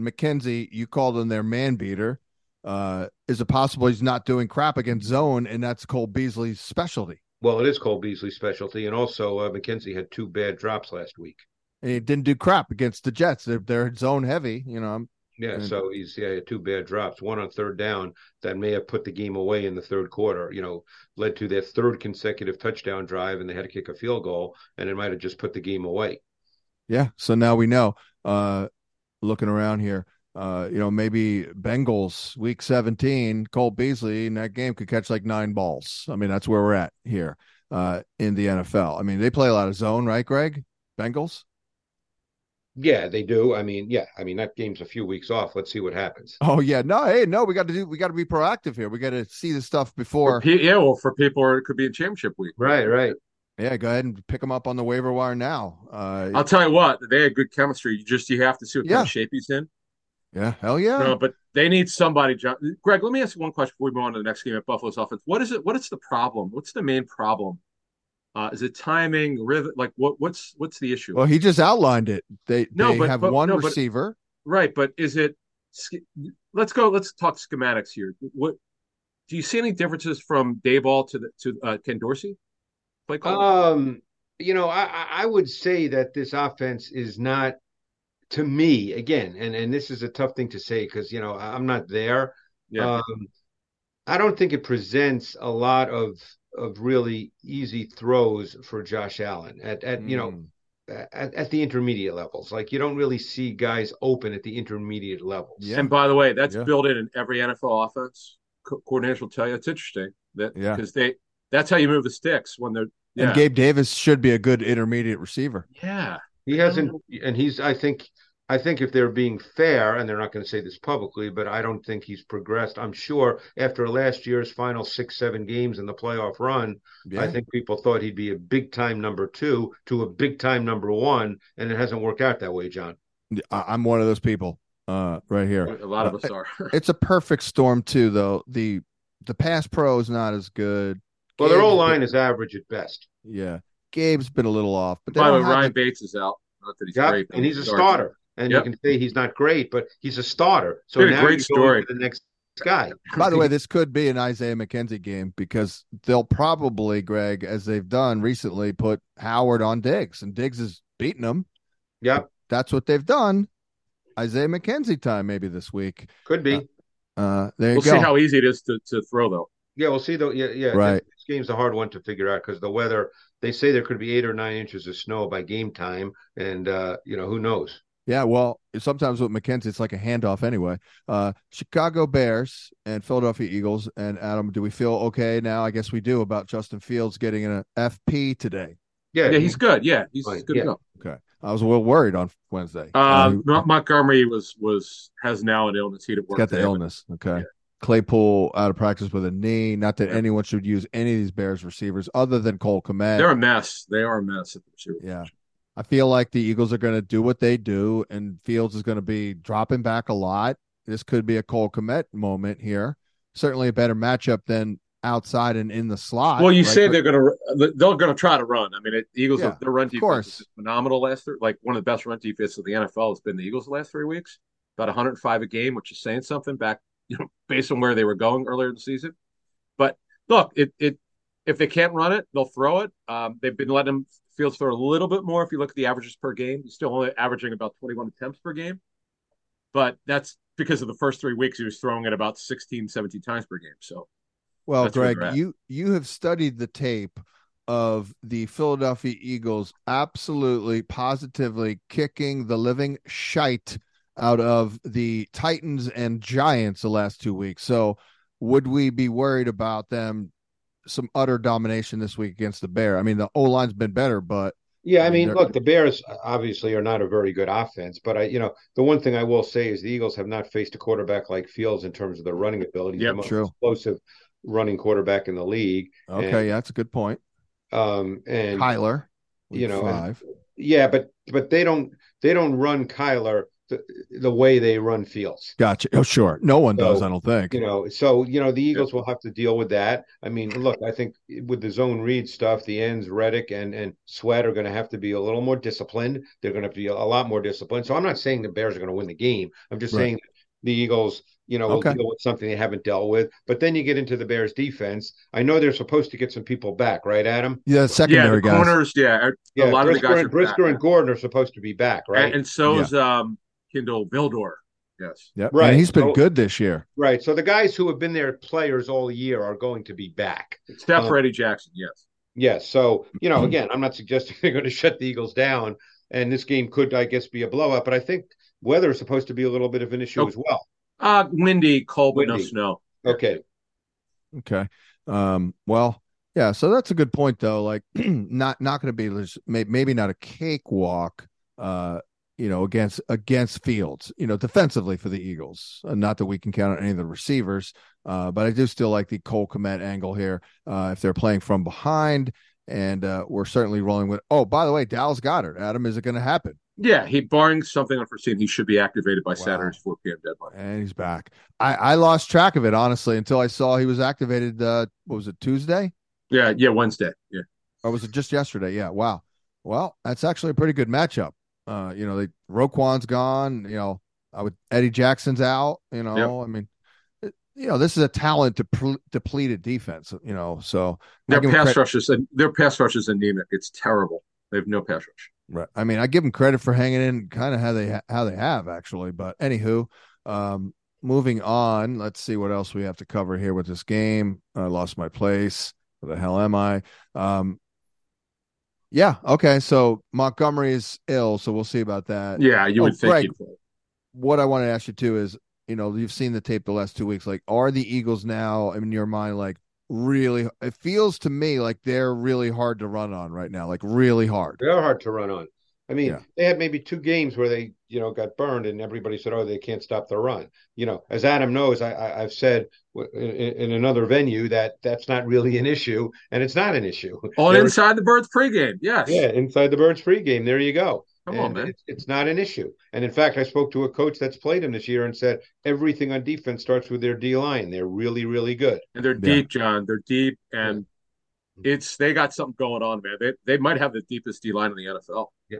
[SPEAKER 1] McKenzie, you called him their man beater. Uh, is it possible he's not doing crap against zone, and that's Cole Beasley's specialty?
[SPEAKER 3] Well, it is Cole Beasley's specialty, and also uh, McKenzie had two bad drops last week.
[SPEAKER 1] And he didn't do crap against the Jets. They're, they're zone heavy, you know.
[SPEAKER 3] Yeah, and, so he's yeah two bad drops, one on third down that may have put the game away in the third quarter. You know, led to their third consecutive touchdown drive, and they had to kick a field goal, and it might have just put the game away.
[SPEAKER 1] Yeah, so now we know. Uh, looking around here. Uh, you know, maybe Bengals week 17, Cole Beasley in that game could catch like nine balls. I mean, that's where we're at here uh, in the NFL. I mean, they play a lot of zone, right, Greg? Bengals?
[SPEAKER 3] Yeah, they do. I mean, yeah, I mean that game's a few weeks off. Let's see what happens.
[SPEAKER 1] Oh yeah, no, hey, no, we got to do. We got to be proactive here. We got to see the stuff before.
[SPEAKER 2] yeah, well, for people, it could be a championship week.
[SPEAKER 3] Right, right.
[SPEAKER 1] Yeah, go ahead and pick them up on the waiver wire now. Uh,
[SPEAKER 2] I'll tell you what, they had good chemistry. You just you have to see what yeah. kind of shape he's in.
[SPEAKER 1] Yeah, hell yeah.
[SPEAKER 2] No, but they need somebody. John, Greg, let me ask you one question before we move on to the next game at Buffalo's offense. What is it? What is the problem? What's the main problem? Uh, is it timing? Rhythm? Like what? What's what's the issue?
[SPEAKER 1] Well, he just outlined it. They no, they but, have but, one no, receiver.
[SPEAKER 2] But, right, but is it? Let's go. Let's talk schematics here. What do you see any differences from Daboll to the to uh, Ken Dorsey?
[SPEAKER 3] play call? Um, you know, I, I would say that this offense is not to me again, and and this is a tough thing to say because you know I'm not there. Yeah. Um, I don't think it presents a lot of of really easy throws for Josh Allen at at mm. you know mm. at, at, the intermediate levels. Like you don't really see guys open at the intermediate levels.
[SPEAKER 2] Yeah. And by the way, that's yeah. built in in every NFL offense. Co- coordinators will tell you it's interesting that yeah because they that's how you move the sticks when they're.
[SPEAKER 1] Yeah. And Gabe Davis should be a good intermediate receiver.
[SPEAKER 2] Yeah,
[SPEAKER 3] he hasn't, and he's. I think. I think if they're being fair, and they're not going to say this publicly, but I don't think he's progressed. I'm sure after last year's final six, seven games in the playoff run, yeah. I think people thought he'd be a big time number two to a big time number one, and it hasn't worked out that way, John.
[SPEAKER 1] I'm one of those people uh, right here.
[SPEAKER 2] A lot of us uh, are.
[SPEAKER 1] it's a perfect storm too, though. The the pass pro is not as good.
[SPEAKER 3] Well, their whole line is average at best.
[SPEAKER 1] Yeah, Gabe's been a little off, but
[SPEAKER 2] by the way, Ryan the... Bates is out. Not that he's yep, great,
[SPEAKER 3] and he's a starter. And yep. you can say he's not great, but he's a starter. So now
[SPEAKER 2] great story.
[SPEAKER 3] the next guy.
[SPEAKER 1] By the way, this could be an Isaiah McKenzie game because they'll probably, Greg, as they've done recently, put Howard on Diggs, and Diggs is beating him.
[SPEAKER 3] Yep,
[SPEAKER 1] that's what they've done. Isaiah McKenzie time maybe this week.
[SPEAKER 3] Could be.
[SPEAKER 1] Uh, uh, there you
[SPEAKER 2] we'll
[SPEAKER 1] go.
[SPEAKER 2] see how easy it is to, to throw though.
[SPEAKER 3] Yeah, we'll see though. Yeah, yeah.
[SPEAKER 1] Right.
[SPEAKER 3] This game's a hard one to figure out because the weather. They say there could be eight or nine inches of snow by game time, and uh, you know who knows.
[SPEAKER 1] Yeah, well, sometimes with McKenzie, it's like a handoff anyway. Uh, Chicago Bears and Philadelphia Eagles. And Adam, do we feel okay now? I guess we do about Justin Fields getting an FP today.
[SPEAKER 2] Yeah, yeah, he's good. Yeah, he's good yeah. to go.
[SPEAKER 1] Okay, I was a little worried on Wednesday.
[SPEAKER 2] Uh, uh, Montgomery was was has now an illness. He
[SPEAKER 1] got the illness. Okay. Yeah. Claypool out of practice with a knee. Not that anyone should use any of these Bears receivers other than Cole Kmet.
[SPEAKER 2] They're a mess. They are a mess.
[SPEAKER 1] yeah. I feel like the Eagles are going to do what they do, and Fields is going to be dropping back a lot. This could be a Cole Kmet moment here. Certainly a better matchup than outside and in the slot.
[SPEAKER 2] Well, you right? say they're going to they're going to try to run. I mean, it, Eagles yeah, their run defense is phenomenal last three. Like one of the best run defenses of the NFL has been the Eagles the last three weeks. About 105 a game, which is saying something back you know, based on where they were going earlier in the season. But look, it it if they can't run it, they'll throw it. Um, they've been letting them Fields throw a little bit more. If you look at the averages per game, he's still only averaging about 21 attempts per game. But that's because of the first three weeks he was throwing it about 16, 17 times per game. So,
[SPEAKER 1] well, Greg, you you have studied the tape of the Philadelphia Eagles absolutely positively kicking the living shite out of the Titans and Giants the last two weeks. So, would we be worried about them some utter domination this week against the Bear? I mean, the O line's been better, but
[SPEAKER 3] yeah, I mean, look, the Bears obviously are not a very good offense, but I, you know, the one thing I will say is the Eagles have not faced a quarterback like Fields in terms of their running ability.
[SPEAKER 1] Yeah, true.
[SPEAKER 3] Explosive running quarterback in the league.
[SPEAKER 1] Okay,
[SPEAKER 3] and,
[SPEAKER 1] yeah, that's a good point.
[SPEAKER 3] Um, and
[SPEAKER 1] Kyler,
[SPEAKER 3] you know, and, yeah, but but they don't they don't run Kyler the, the way they run Fields.
[SPEAKER 1] Gotcha. Oh, sure. No one so, does, I don't think.
[SPEAKER 3] You know, so you know the Eagles will have to deal with that. I mean, look, I think with the zone read stuff, the ends, Reddick and and Sweat are going to have to be a little more disciplined. They're going to be a lot more disciplined. So I'm not saying the Bears are going to win the game. I'm just right. saying the Eagles, you know, okay. will deal with something they haven't dealt with. But then you get into the Bears defense. I know they're supposed to get some people back, right, Adam?
[SPEAKER 1] Yeah, secondary
[SPEAKER 2] yeah, corners. Yeah, a
[SPEAKER 3] yeah,
[SPEAKER 2] lot
[SPEAKER 3] Brisker
[SPEAKER 2] of the guys
[SPEAKER 3] and, Brisker and Gordon are supposed to be back, right?
[SPEAKER 2] And, and so is um Kindle Vildor. Yes.
[SPEAKER 1] Yep. Right. And he's been so, good this year.
[SPEAKER 3] Right. So the guys who have been their players all year are going to be back.
[SPEAKER 2] Except um, for Eddie Jackson, yes.
[SPEAKER 3] Yes. So, you know, again, I'm not suggesting they're going to shut the Eagles down. And this game could, I guess, be a blowout. But I think weather is supposed to be a little bit of an issue as well.
[SPEAKER 2] Uh windy, cold, windy. but no snow.
[SPEAKER 3] Okay.
[SPEAKER 1] Okay. Um, well, yeah, so that's a good point though. Like not not going to be maybe not a cakewalk uh you know, against against Fields, you know, defensively for the Eagles. Uh, not that we can count on any of the receivers, uh, but I do still like the Cole Kmet angle here. Uh, if they're playing from behind, and uh, we're certainly rolling with. Oh, by the way, Dallas Goedert, Adam, is it going to happen?
[SPEAKER 2] Yeah, he barring something unforeseen, he should be activated by wow. Saturday's 4 p.m. deadline.
[SPEAKER 1] And he's back. I, I lost track of it honestly until I saw he was activated. Uh, what was it Tuesday?
[SPEAKER 2] Yeah, yeah, Wednesday. Yeah,
[SPEAKER 1] or was it just yesterday? Yeah. Wow. Well, that's actually a pretty good matchup. Uh, you know, they Roquan's gone. You know, I would Eddie Jackson's out. You know, yep. I mean, it, you know, this is a talent to depleted defense. You know, so
[SPEAKER 2] their pass rushes and their pass rush is anemic. It's terrible. They have no pass rush.
[SPEAKER 1] Right. I mean, I give them credit for hanging in, kind of how they ha- how they have actually. But anywho, um, moving on. Let's see what else we have to cover here with this game. I lost my place. Where the hell am I? Um, yeah. Okay. So Montgomery is ill, so we'll see about that.
[SPEAKER 2] Yeah, you oh, would oh, think. Greg,
[SPEAKER 1] what I want to ask you too is, you know, you've seen the tape the last two weeks. Like, are the Eagles now in your mind like really? It feels to me like they're really hard to run on right now. Like really hard.
[SPEAKER 3] They're hard to run on. I mean, yeah. they had maybe two games where they, you know, got burned, and everybody said, "Oh, they can't stop the run." You know, as Adam knows, I, have said in, in, another venue that that's not really an issue, and it's not an issue.
[SPEAKER 2] Oh, on inside the Birds pregame, yes.
[SPEAKER 3] Yeah, inside the Birds pregame. There you go.
[SPEAKER 2] Come and on, man.
[SPEAKER 3] It's, it's, not an issue. And in fact, I spoke to a coach that's played him this year and said everything on defense starts with their D line. They're really, really good.
[SPEAKER 2] And they're yeah. deep, John. They're deep, and it's they got something going on, man. They they might have the deepest D line in the NFL.
[SPEAKER 3] Yeah.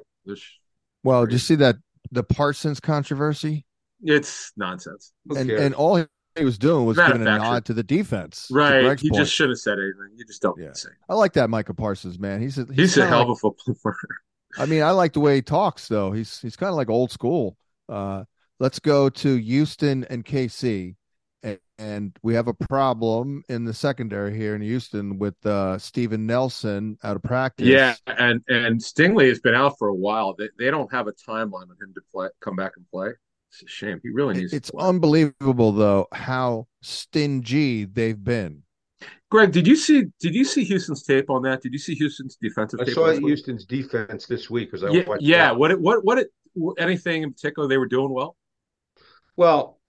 [SPEAKER 1] Well, did you see that the Parsons controversy?
[SPEAKER 2] It's nonsense.
[SPEAKER 1] and and all he was doing was giving a nod to the defense.
[SPEAKER 2] Right. He point. just shouldn't have said anything. You just don't yeah. say.
[SPEAKER 1] I like that Micah Parsons, man. He's a,
[SPEAKER 2] he's, he's a hell like, of a football player.
[SPEAKER 1] I mean, I like the way he talks though. He's he's kind of like old school. Uh, let's go to Houston and KC and we have a problem in the secondary here in Houston with uh, Steven Nelson out of practice.
[SPEAKER 2] Yeah, and and Stingley has been out for a while. They they don't have a timeline on him to play, come back and play. It's a shame. He really needs.
[SPEAKER 1] It's unbelievable though how stingy they've been.
[SPEAKER 2] Greg, did you see did you see Houston's tape on that? Did you see Houston's defensive? I
[SPEAKER 3] saw Houston's defense this week because I
[SPEAKER 2] yeah, yeah. What what what anything in particular they were doing well?
[SPEAKER 3] Well,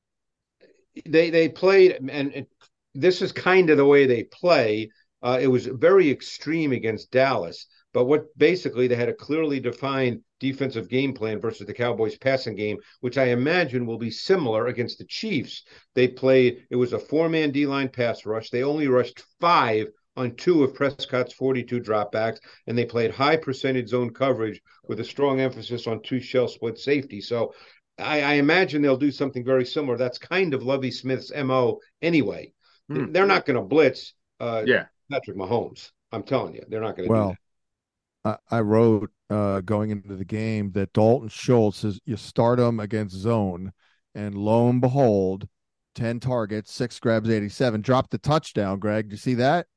[SPEAKER 3] they they played, and it, this is kind of the way they play. Uh, it was very extreme against Dallas, but what basically they had a clearly defined defensive game plan versus the Cowboys passing game, which I imagine will be similar against the Chiefs. They played, it was a four man D line pass rush. They only rushed five on two of Prescott's 42 dropbacks, and they played high percentage zone coverage with a strong emphasis on two shell split safety. So I, I, imagine they'll do something very similar. That's kind of Lovie Smith's mo anyway. Hmm. They're not going to blitz. Uh,
[SPEAKER 2] yeah,
[SPEAKER 3] Patrick Mahomes. I'm telling you, they're not going
[SPEAKER 1] to. Well, I, I, wrote uh, going into the game that Dalton Schultz is you start him against zone, and lo and behold, 10 targets, six grabs, 87, dropped the touchdown. Greg, do you see that?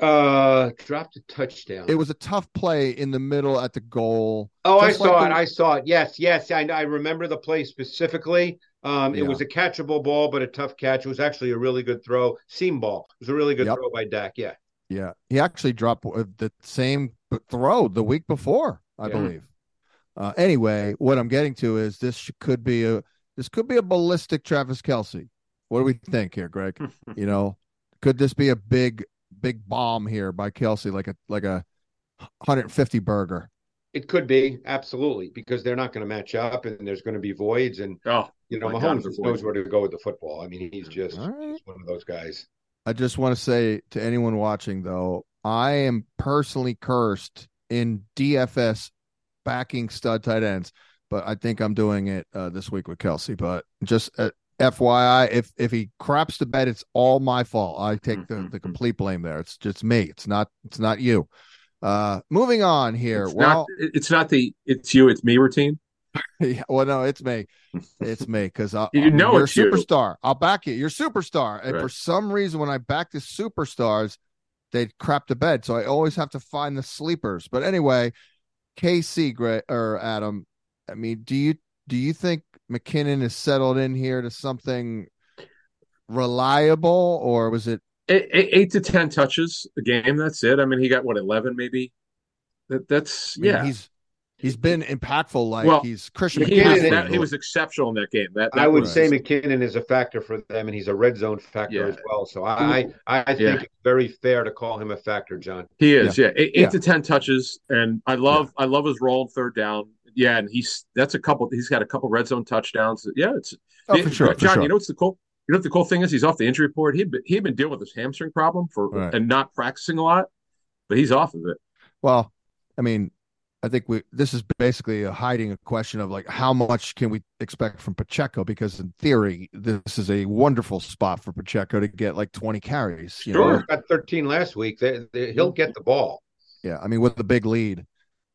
[SPEAKER 3] Uh, dropped a touchdown.
[SPEAKER 1] It was a tough play in the middle at the goal.
[SPEAKER 3] Oh, I saw like it. I saw it. Yes, yes. I, I remember the play specifically. Um, yeah. It was a catchable ball, but a tough catch. It was actually a really good throw. Seam ball. It was a really good yep. throw by Dak. Yeah.
[SPEAKER 1] Yeah. He actually dropped uh, the same throw the week before, I yeah. believe. Uh, anyway, what I'm getting to is this could be a this could be a ballistic Travis Kelce. What do we think here, Greg? you know, could this be a big big bomb here by Kelce, like a like a 150 burger?
[SPEAKER 3] It could be absolutely because they're not going to match up, and there's going to be voids. And oh, you know, Mahomes knows where to go with the football. I mean, he's just right. he's one of those guys.
[SPEAKER 1] I just want to say to anyone watching, though, I am personally cursed in DFS backing stud tight ends, but I think I'm doing it uh, this week with Kelce. But just uh, FYI, if if he craps the bed, it's all my fault. I take the, the mm-hmm. complete blame there. It's just me. It's not it's not you. Uh, moving on here.
[SPEAKER 2] It's
[SPEAKER 1] well,
[SPEAKER 2] not, it's not the it's you, it's me routine.
[SPEAKER 1] yeah, well, no, it's me. It's me because
[SPEAKER 2] you know
[SPEAKER 1] you're
[SPEAKER 2] a
[SPEAKER 1] superstar.
[SPEAKER 2] You.
[SPEAKER 1] I'll back you. You're superstar, and right. for some reason, when I back the superstars, they crap the bed. So I always have to find the sleepers. But anyway, KC, Greg or Adam. I mean, do you do you think McKinnon is settled in here to something reliable, or was it
[SPEAKER 2] eight, eight, to ten touches a game. That's it. I mean, he got what eleven, maybe. That that's I mean, yeah.
[SPEAKER 1] He's he's been impactful. Like well, he's Christian.
[SPEAKER 2] He, that, he was exceptional in that game. That, that
[SPEAKER 3] I would say McKinnon is a factor for them, and he's a red zone factor yeah. as well. So I I, I think yeah. it's very fair to call him a factor, John.
[SPEAKER 2] He is. Yeah, yeah. eight, eight to ten touches, and I love I love his role in third down. Yeah, and he's that's a couple. He's got a couple red zone touchdowns. Yeah, it's
[SPEAKER 1] oh, for sure,
[SPEAKER 2] John.
[SPEAKER 1] For sure.
[SPEAKER 2] You know what's the cool? You know what the cool thing is? He's off the injury report. He'd been, he'd been dealing with this hamstring problem for right. and not practicing a lot, but he's off of it.
[SPEAKER 1] Well, I mean, I think we this is basically a hiding a question of like how much can we expect from Pacheco because in theory this is a wonderful spot for Pacheco to get like 20 carries.
[SPEAKER 3] You sure, know? got 13 last week. They, they, he'll get the ball.
[SPEAKER 1] Yeah, I mean with the big lead.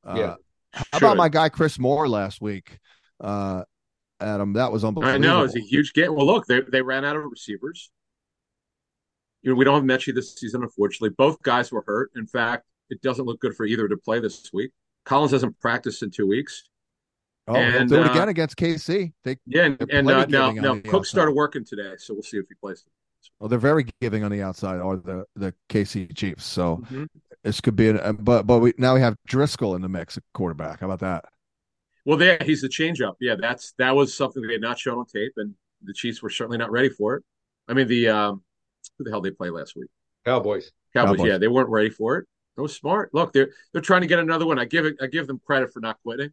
[SPEAKER 1] Uh, yeah. How about my guy Chris Moore last week? Uh, Adam. That was unbelievable. I
[SPEAKER 2] know it's a huge game. Well, look, they they ran out of receivers. You know, we don't have Metchie this season, unfortunately. Both guys were hurt. In fact, it doesn't look good for either to play this week. Collins hasn't practiced in two weeks.
[SPEAKER 1] Oh, and, do it uh, again against KC. They
[SPEAKER 2] yeah, and, and uh, now now Cook outside. started working today, so we'll see if he plays.
[SPEAKER 1] Well, they're very giving on the outside, or the the KC Chiefs. So mm-hmm. This could be an. But but we now we have Driskel in the mix at quarterback. How about that?
[SPEAKER 2] Well, there he's the changeup. Yeah, that's that was something they had not shown on tape, and the Chiefs were certainly not ready for it. I mean, the um, who the hell they play last week?
[SPEAKER 3] Cowboys.
[SPEAKER 2] Cowboys. Cowboys. Yeah, they weren't ready for it. It was smart. Look, they're they're trying to get another one. I give it. I give them credit for not quitting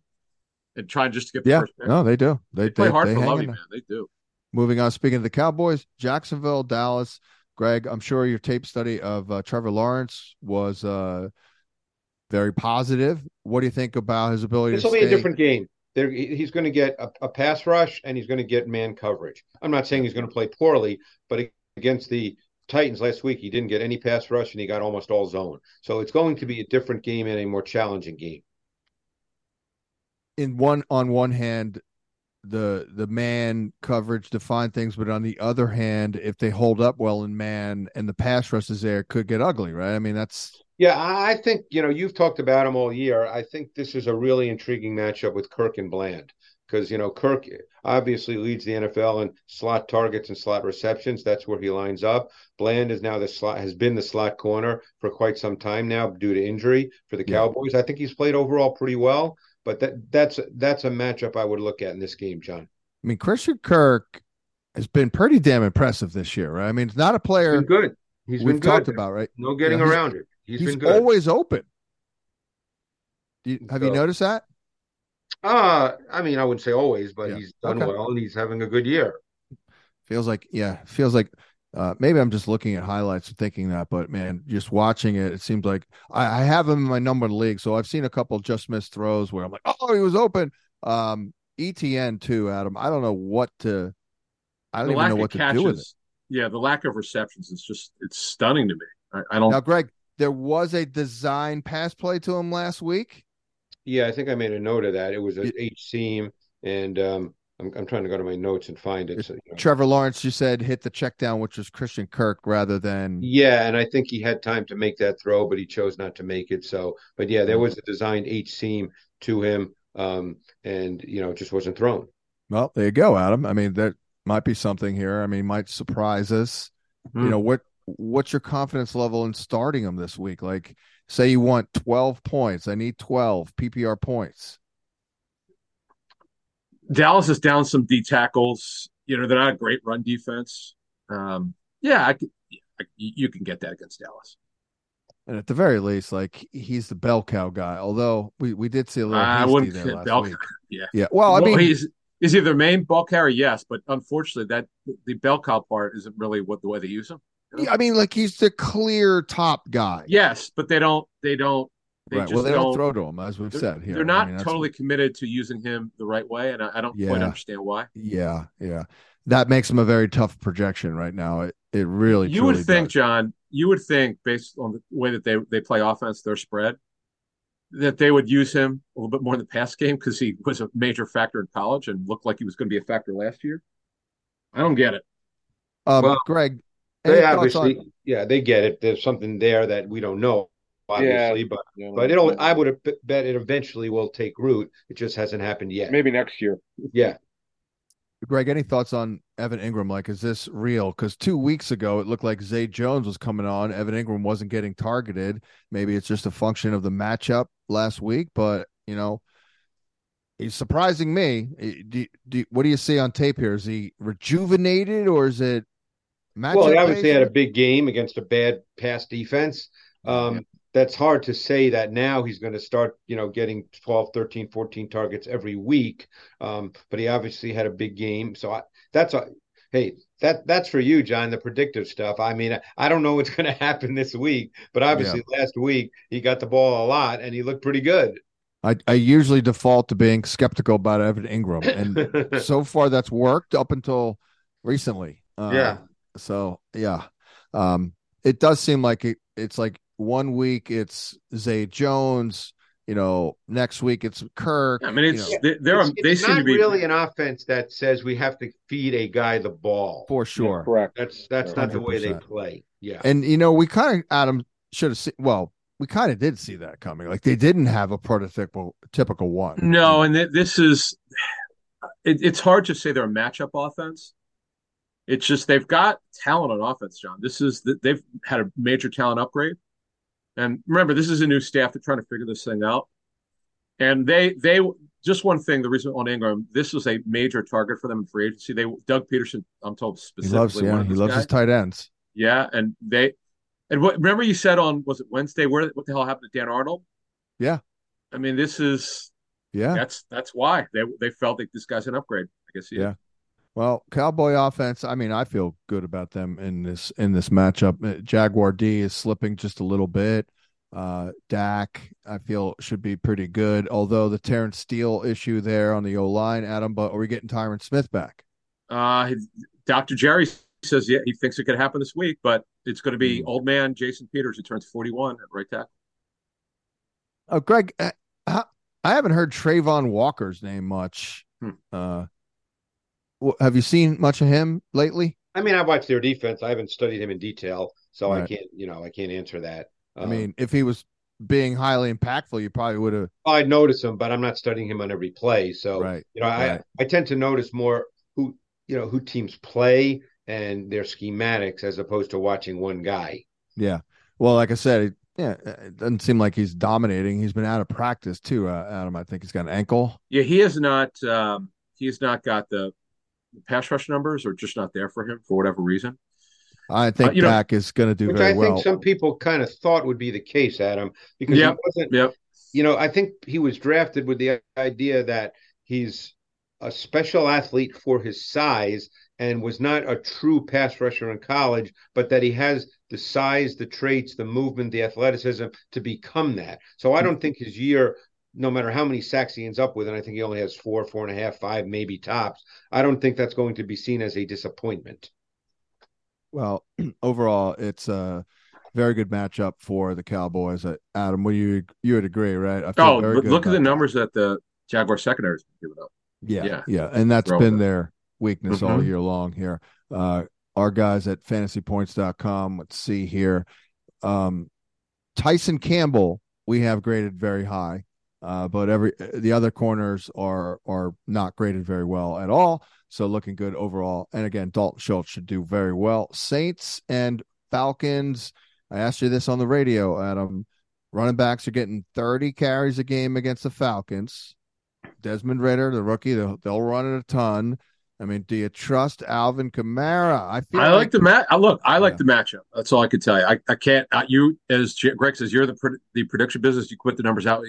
[SPEAKER 2] and trying just to get the
[SPEAKER 1] yeah,
[SPEAKER 2] first pick.
[SPEAKER 1] No, they do. They,
[SPEAKER 2] they play they, hard they for Lovie, man. They do.
[SPEAKER 1] Moving on. Speaking of the Cowboys, Jacksonville, Dallas. Greg, I'm sure your tape study of uh, Trevor Lawrence was uh, very positive. What do you think about his ability?
[SPEAKER 3] This will
[SPEAKER 1] be
[SPEAKER 3] a different game he's going to get a, a, pass rush and he's going to get man coverage. I'm not saying he's going to play poorly, but against the Titans last week, he didn't get any pass rush and he got almost all zone. So it's going to be a different game and a more challenging game.
[SPEAKER 1] In one on one hand, the the man coverage define things, but on the other hand, if they hold up well in man and the pass rush is there, it could get ugly, right? I mean, that's
[SPEAKER 3] yeah, I think you know you've talked about him all year. I think this is a really intriguing matchup with Kirk and Bland because you know Kirk obviously leads the NFL in slot targets and slot receptions. That's where he lines up. Bland is now the slot has been the slot corner for quite some time now due to injury for the yeah. Cowboys. I think he's played overall pretty well, but that that's that's a matchup I would look at in this game, John.
[SPEAKER 1] I mean, Christian Kirk has been pretty damn impressive this year, right? I mean, it's not a player
[SPEAKER 3] good. He's
[SPEAKER 1] we've
[SPEAKER 3] been
[SPEAKER 1] talked about, right?
[SPEAKER 3] No getting you know, around it.
[SPEAKER 1] He's, he's always open. You, have so, you noticed that?
[SPEAKER 3] Uh, I mean, I wouldn't say always, but yeah. he's done okay. well and he's having a good year.
[SPEAKER 1] Feels like, yeah, feels like uh, maybe I'm just looking at highlights and thinking that, but man, just watching it, it seems like I, I have him in my number league. So I've seen a couple just missed throws where I'm like, oh, he was open. Um, Etienne too, Adam. I don't know what to. I don't the even know what catches, to do with it.
[SPEAKER 2] Yeah, the lack of receptions is just it's stunning to me. I, I don't.
[SPEAKER 1] Now, Greg, there was a design pass play to him last week.
[SPEAKER 3] Yeah, I think I made a note of that. It was a H seam, and um, I'm, I'm trying to go to my notes and find it.
[SPEAKER 1] So, you know. Trevor Lawrence, you said hit the check down, which was Christian Kirk rather than.
[SPEAKER 3] Yeah, and I think he had time to make that throw, but he chose not to make it. So, but yeah, there was a designed H seam to him, um, and you know, it just wasn't thrown.
[SPEAKER 1] Well, there you go, Adam. I mean, that might be something here. I mean, might surprise us. Mm. You know what? What's your confidence level in starting him this week? Like, say you want 12 points. I need 12 PPR points.
[SPEAKER 2] Dallas is down some D tackles. You know, they're not a great run defense. Um, yeah, I could, I, you can get that against Dallas.
[SPEAKER 1] And at the very least, like he's the bell cow guy. Although we, we did see a little I wouldn't there last bell, week.
[SPEAKER 2] Yeah,
[SPEAKER 1] yeah. Well, I well, mean,
[SPEAKER 2] he's is he their main ball carrier? Yes, but unfortunately, that the bell cow part isn't really what the way they use him.
[SPEAKER 1] You know? Yeah, I mean, like he's the clear top guy.
[SPEAKER 2] Yes, but they don't. They don't
[SPEAKER 1] they right. well, they don't, don't, throw to him, as we've said here.
[SPEAKER 2] They're not I mean, totally committed to using him the right way, and I, I don't yeah. quite understand why.
[SPEAKER 1] Yeah, yeah, that makes him a very tough projection right now. It it really.
[SPEAKER 2] You would think, does. John. You would think, based on the way that they they play offense, their spread, that they would use him a little bit more in the pass game because he was a major factor in college and looked like he was going to be a factor last year. I don't get it.
[SPEAKER 1] Um, well, Greg,
[SPEAKER 3] they obviously, on... yeah, they get it. There's something there that we don't know obviously, yeah. but yeah, but it'll. I would bet it eventually will take root. It just hasn't happened yet.
[SPEAKER 2] Maybe next year.
[SPEAKER 3] Yeah.
[SPEAKER 1] Greg, any thoughts on Evan Engram? Like, is this real? Because two weeks ago, it looked like Zay Jones was coming on. Evan Engram wasn't getting targeted. Maybe it's just a function of the matchup last week, but you know, he's surprising me. Do, do, what do you see on tape here? Is he rejuvenated or is it?
[SPEAKER 3] Well, he obviously had a big game against a bad pass defense. Um, that's hard to say that now he's going to start, you know, getting 12, 13, 14 targets every week. Um, but he obviously had a big game. So I, that's a, hey, that that's for you, John, the predictive stuff. I mean, I don't know what's going to happen this week, but obviously yeah. last week he got the ball a lot and he looked pretty good.
[SPEAKER 1] I, I usually default to being skeptical about Evan Engram, and so far that's worked up until recently.
[SPEAKER 3] Uh, yeah.
[SPEAKER 1] So yeah, um, it does seem like it, it's like one week it's Zay Jones, you know, next week it's Kirk.
[SPEAKER 2] I mean, it's
[SPEAKER 1] you
[SPEAKER 2] know. they're
[SPEAKER 3] it's,
[SPEAKER 2] they
[SPEAKER 3] it's
[SPEAKER 2] seem
[SPEAKER 3] not
[SPEAKER 2] to be
[SPEAKER 3] really an offense that says we have to feed a guy the ball
[SPEAKER 1] for sure.
[SPEAKER 2] Yeah, correct.
[SPEAKER 3] That's that's 100%. not the way they play. Yeah,
[SPEAKER 1] and you know, we kind of Adam should have seen. Well, we kind of did see that coming. Like they didn't have a prototypical typical one.
[SPEAKER 2] No, and this is it, it's hard to say they're a matchup offense. It's just they've got talent on offense, John. This is they've had a major talent upgrade. And remember, this is a new staff. They're trying to figure this thing out. And they they just one thing. The reason on Engram, this was a major target for them in free agency. They Doug Pederson, I'm told specifically,
[SPEAKER 1] he loves, yeah, he loves his tight ends.
[SPEAKER 2] Yeah, and they and what remember you said on was it Wednesday? Where what the hell happened to Dan Arnold?
[SPEAKER 1] Yeah,
[SPEAKER 2] I mean this is
[SPEAKER 1] yeah
[SPEAKER 2] that's that's why they they felt like this guy's an upgrade. I guess
[SPEAKER 1] yeah. Well, Cowboy offense. I mean, I feel good about them in this in this matchup. Uh, Jaguar D is slipping just a little bit. Uh, Dak, I feel should be pretty good. Although the Terence Steele issue there on the O line, Adam. But are we getting Tyron Smith back?
[SPEAKER 2] Uh, Dr. Jerry says yeah, he thinks it could happen this week, but it's going to be mm. old man Jason Peters who turns forty-one at right tackle.
[SPEAKER 1] Oh, Greg, uh, I haven't heard Travon Walker's name much. Hmm. Uh, have you seen much of him lately?
[SPEAKER 3] I mean, I've watched their defense. I haven't studied him in detail, so right. I can't, you know, I can't answer that.
[SPEAKER 1] I um, mean, if he was being highly impactful, you probably would have.
[SPEAKER 3] I'd notice him, but I'm not studying him on every play. So,
[SPEAKER 1] right.
[SPEAKER 3] you know,
[SPEAKER 1] right.
[SPEAKER 3] I I tend to notice more who you know who teams play and their schematics as opposed to watching one guy.
[SPEAKER 1] Yeah. Well, like I said, yeah, it doesn't seem like he's dominating. He's been out of practice too, uh, Adam. I think he's got an ankle.
[SPEAKER 2] Yeah, he has not. Um, he has not got the pass rush numbers are just not there for him for whatever reason.
[SPEAKER 1] I think uh, Dak know, is going to do
[SPEAKER 3] which
[SPEAKER 1] very
[SPEAKER 3] I
[SPEAKER 1] well.
[SPEAKER 3] think some people kind of thought would be the case, Adam, because
[SPEAKER 2] yep,
[SPEAKER 3] he wasn't.
[SPEAKER 2] Yep.
[SPEAKER 3] You know, I think he was drafted with the idea that he's a special athlete for his size and was not a true pass rusher in college, but that he has the size, the traits, the movement, the athleticism to become that. So I don't think his year no matter how many sacks he ends up with, and I think he only has four, four and a half, five, maybe tops. I don't think that's going to be seen as a disappointment.
[SPEAKER 1] Well, overall, it's a very good matchup for the Cowboys. Uh, Adam, would you you would agree, right?
[SPEAKER 2] oh, look at the numbers that the Jaguar secondary is giving up.
[SPEAKER 1] Yeah, yeah, yeah. and that's Throw been their weakness mm-hmm. all year long here. Uh, our guys at fantasypoints.com. Let's see here. Um, Tyson Campbell, we have graded very high, uh, but every the other corners are are not graded very well at all. So looking good overall. And again, Dalton Schultz should do very well. Saints and Falcons. I asked you this on the radio, Adam. Running backs are getting 30 carries a game against the Falcons. Desmond Ridder, the rookie, they'll, they'll run it a ton. I mean, do you trust Alvin Kamara?
[SPEAKER 2] I feel I like, like the match. Look, I like yeah. the matchup. That's all I can tell you. I, I can't. I, you, as Greg says, you're the the prediction business. You put the numbers out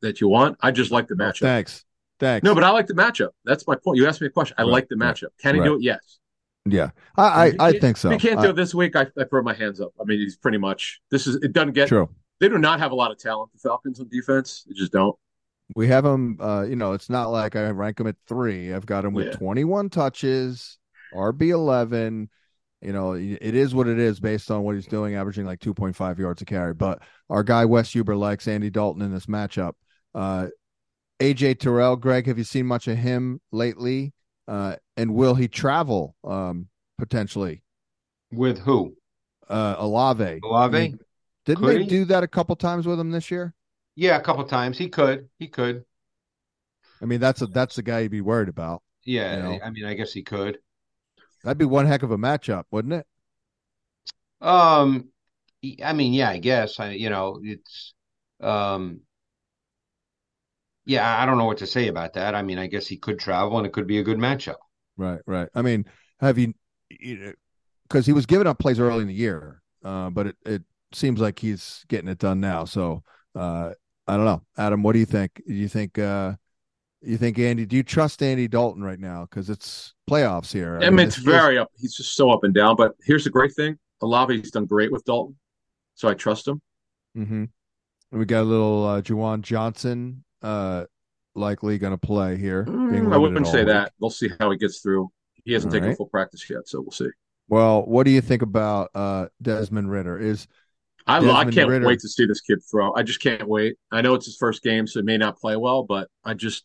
[SPEAKER 2] that you want. I just like the matchup.
[SPEAKER 1] thanks, thanks.
[SPEAKER 2] No, but I like the matchup. That's my point. You asked me a question. I right. like the matchup. Can he right. do it? Yes.
[SPEAKER 1] Yeah, I I, I think so.
[SPEAKER 2] If he can't do it this week, I, I throw my hands up. I mean, he's pretty much. This is it. Doesn't get
[SPEAKER 1] true.
[SPEAKER 2] They do not have a lot of talent. The Falcons on defense, they just don't.
[SPEAKER 1] We have him. Uh, you know, it's not like I rank him at three. I've got him with yeah. 21 touches, RB 11. You know, it is what it is based on what he's doing, averaging like 2.5 yards a carry. But our guy Wes Huber likes Andy Dalton in this matchup. Uh, AJ Terrell, Greg, have you seen much of him lately? Uh, and will he travel um, potentially?
[SPEAKER 3] With who?
[SPEAKER 1] Uh, Olave.
[SPEAKER 3] Olave.
[SPEAKER 1] Didn't Could they he? do that a couple times with him this year?
[SPEAKER 3] Yeah, a couple times. He could. He could.
[SPEAKER 1] I mean, that's a that's the guy you'd be worried about.
[SPEAKER 3] Yeah, you know? I mean, I guess he could.
[SPEAKER 1] That'd be one heck of a matchup, wouldn't it?
[SPEAKER 3] Um, I mean, yeah, I guess. I you know, it's um, yeah, I don't know what to say about that. I mean, I guess he could travel, and it could be a good matchup.
[SPEAKER 1] Right, right. I mean, have you? know, Because he was giving up plays early in the year, uh, but it it seems like he's getting it done now. So uh, I don't know, Adam. What do you think? Do you think uh, you think Andy? Do you trust Andy Dalton right now? Because it's playoffs here.
[SPEAKER 2] I, mean, it's, it's very up. He's just so up and down. But here's the great thing: Olave's done great with Dalton, so I trust him.
[SPEAKER 1] Mm-hmm. And we got a little uh, Juwan Johnson uh, likely going to play here.
[SPEAKER 2] Mm, I wouldn't say week. that. We'll see how he gets through. He hasn't all taken right. full practice yet, so we'll see.
[SPEAKER 1] Well, what do you think about uh, Desmond Ridder? Is
[SPEAKER 2] I, I can't Ridder. wait to see this kid throw. I just can't wait. I know it's his first game, so he may not play well, but I just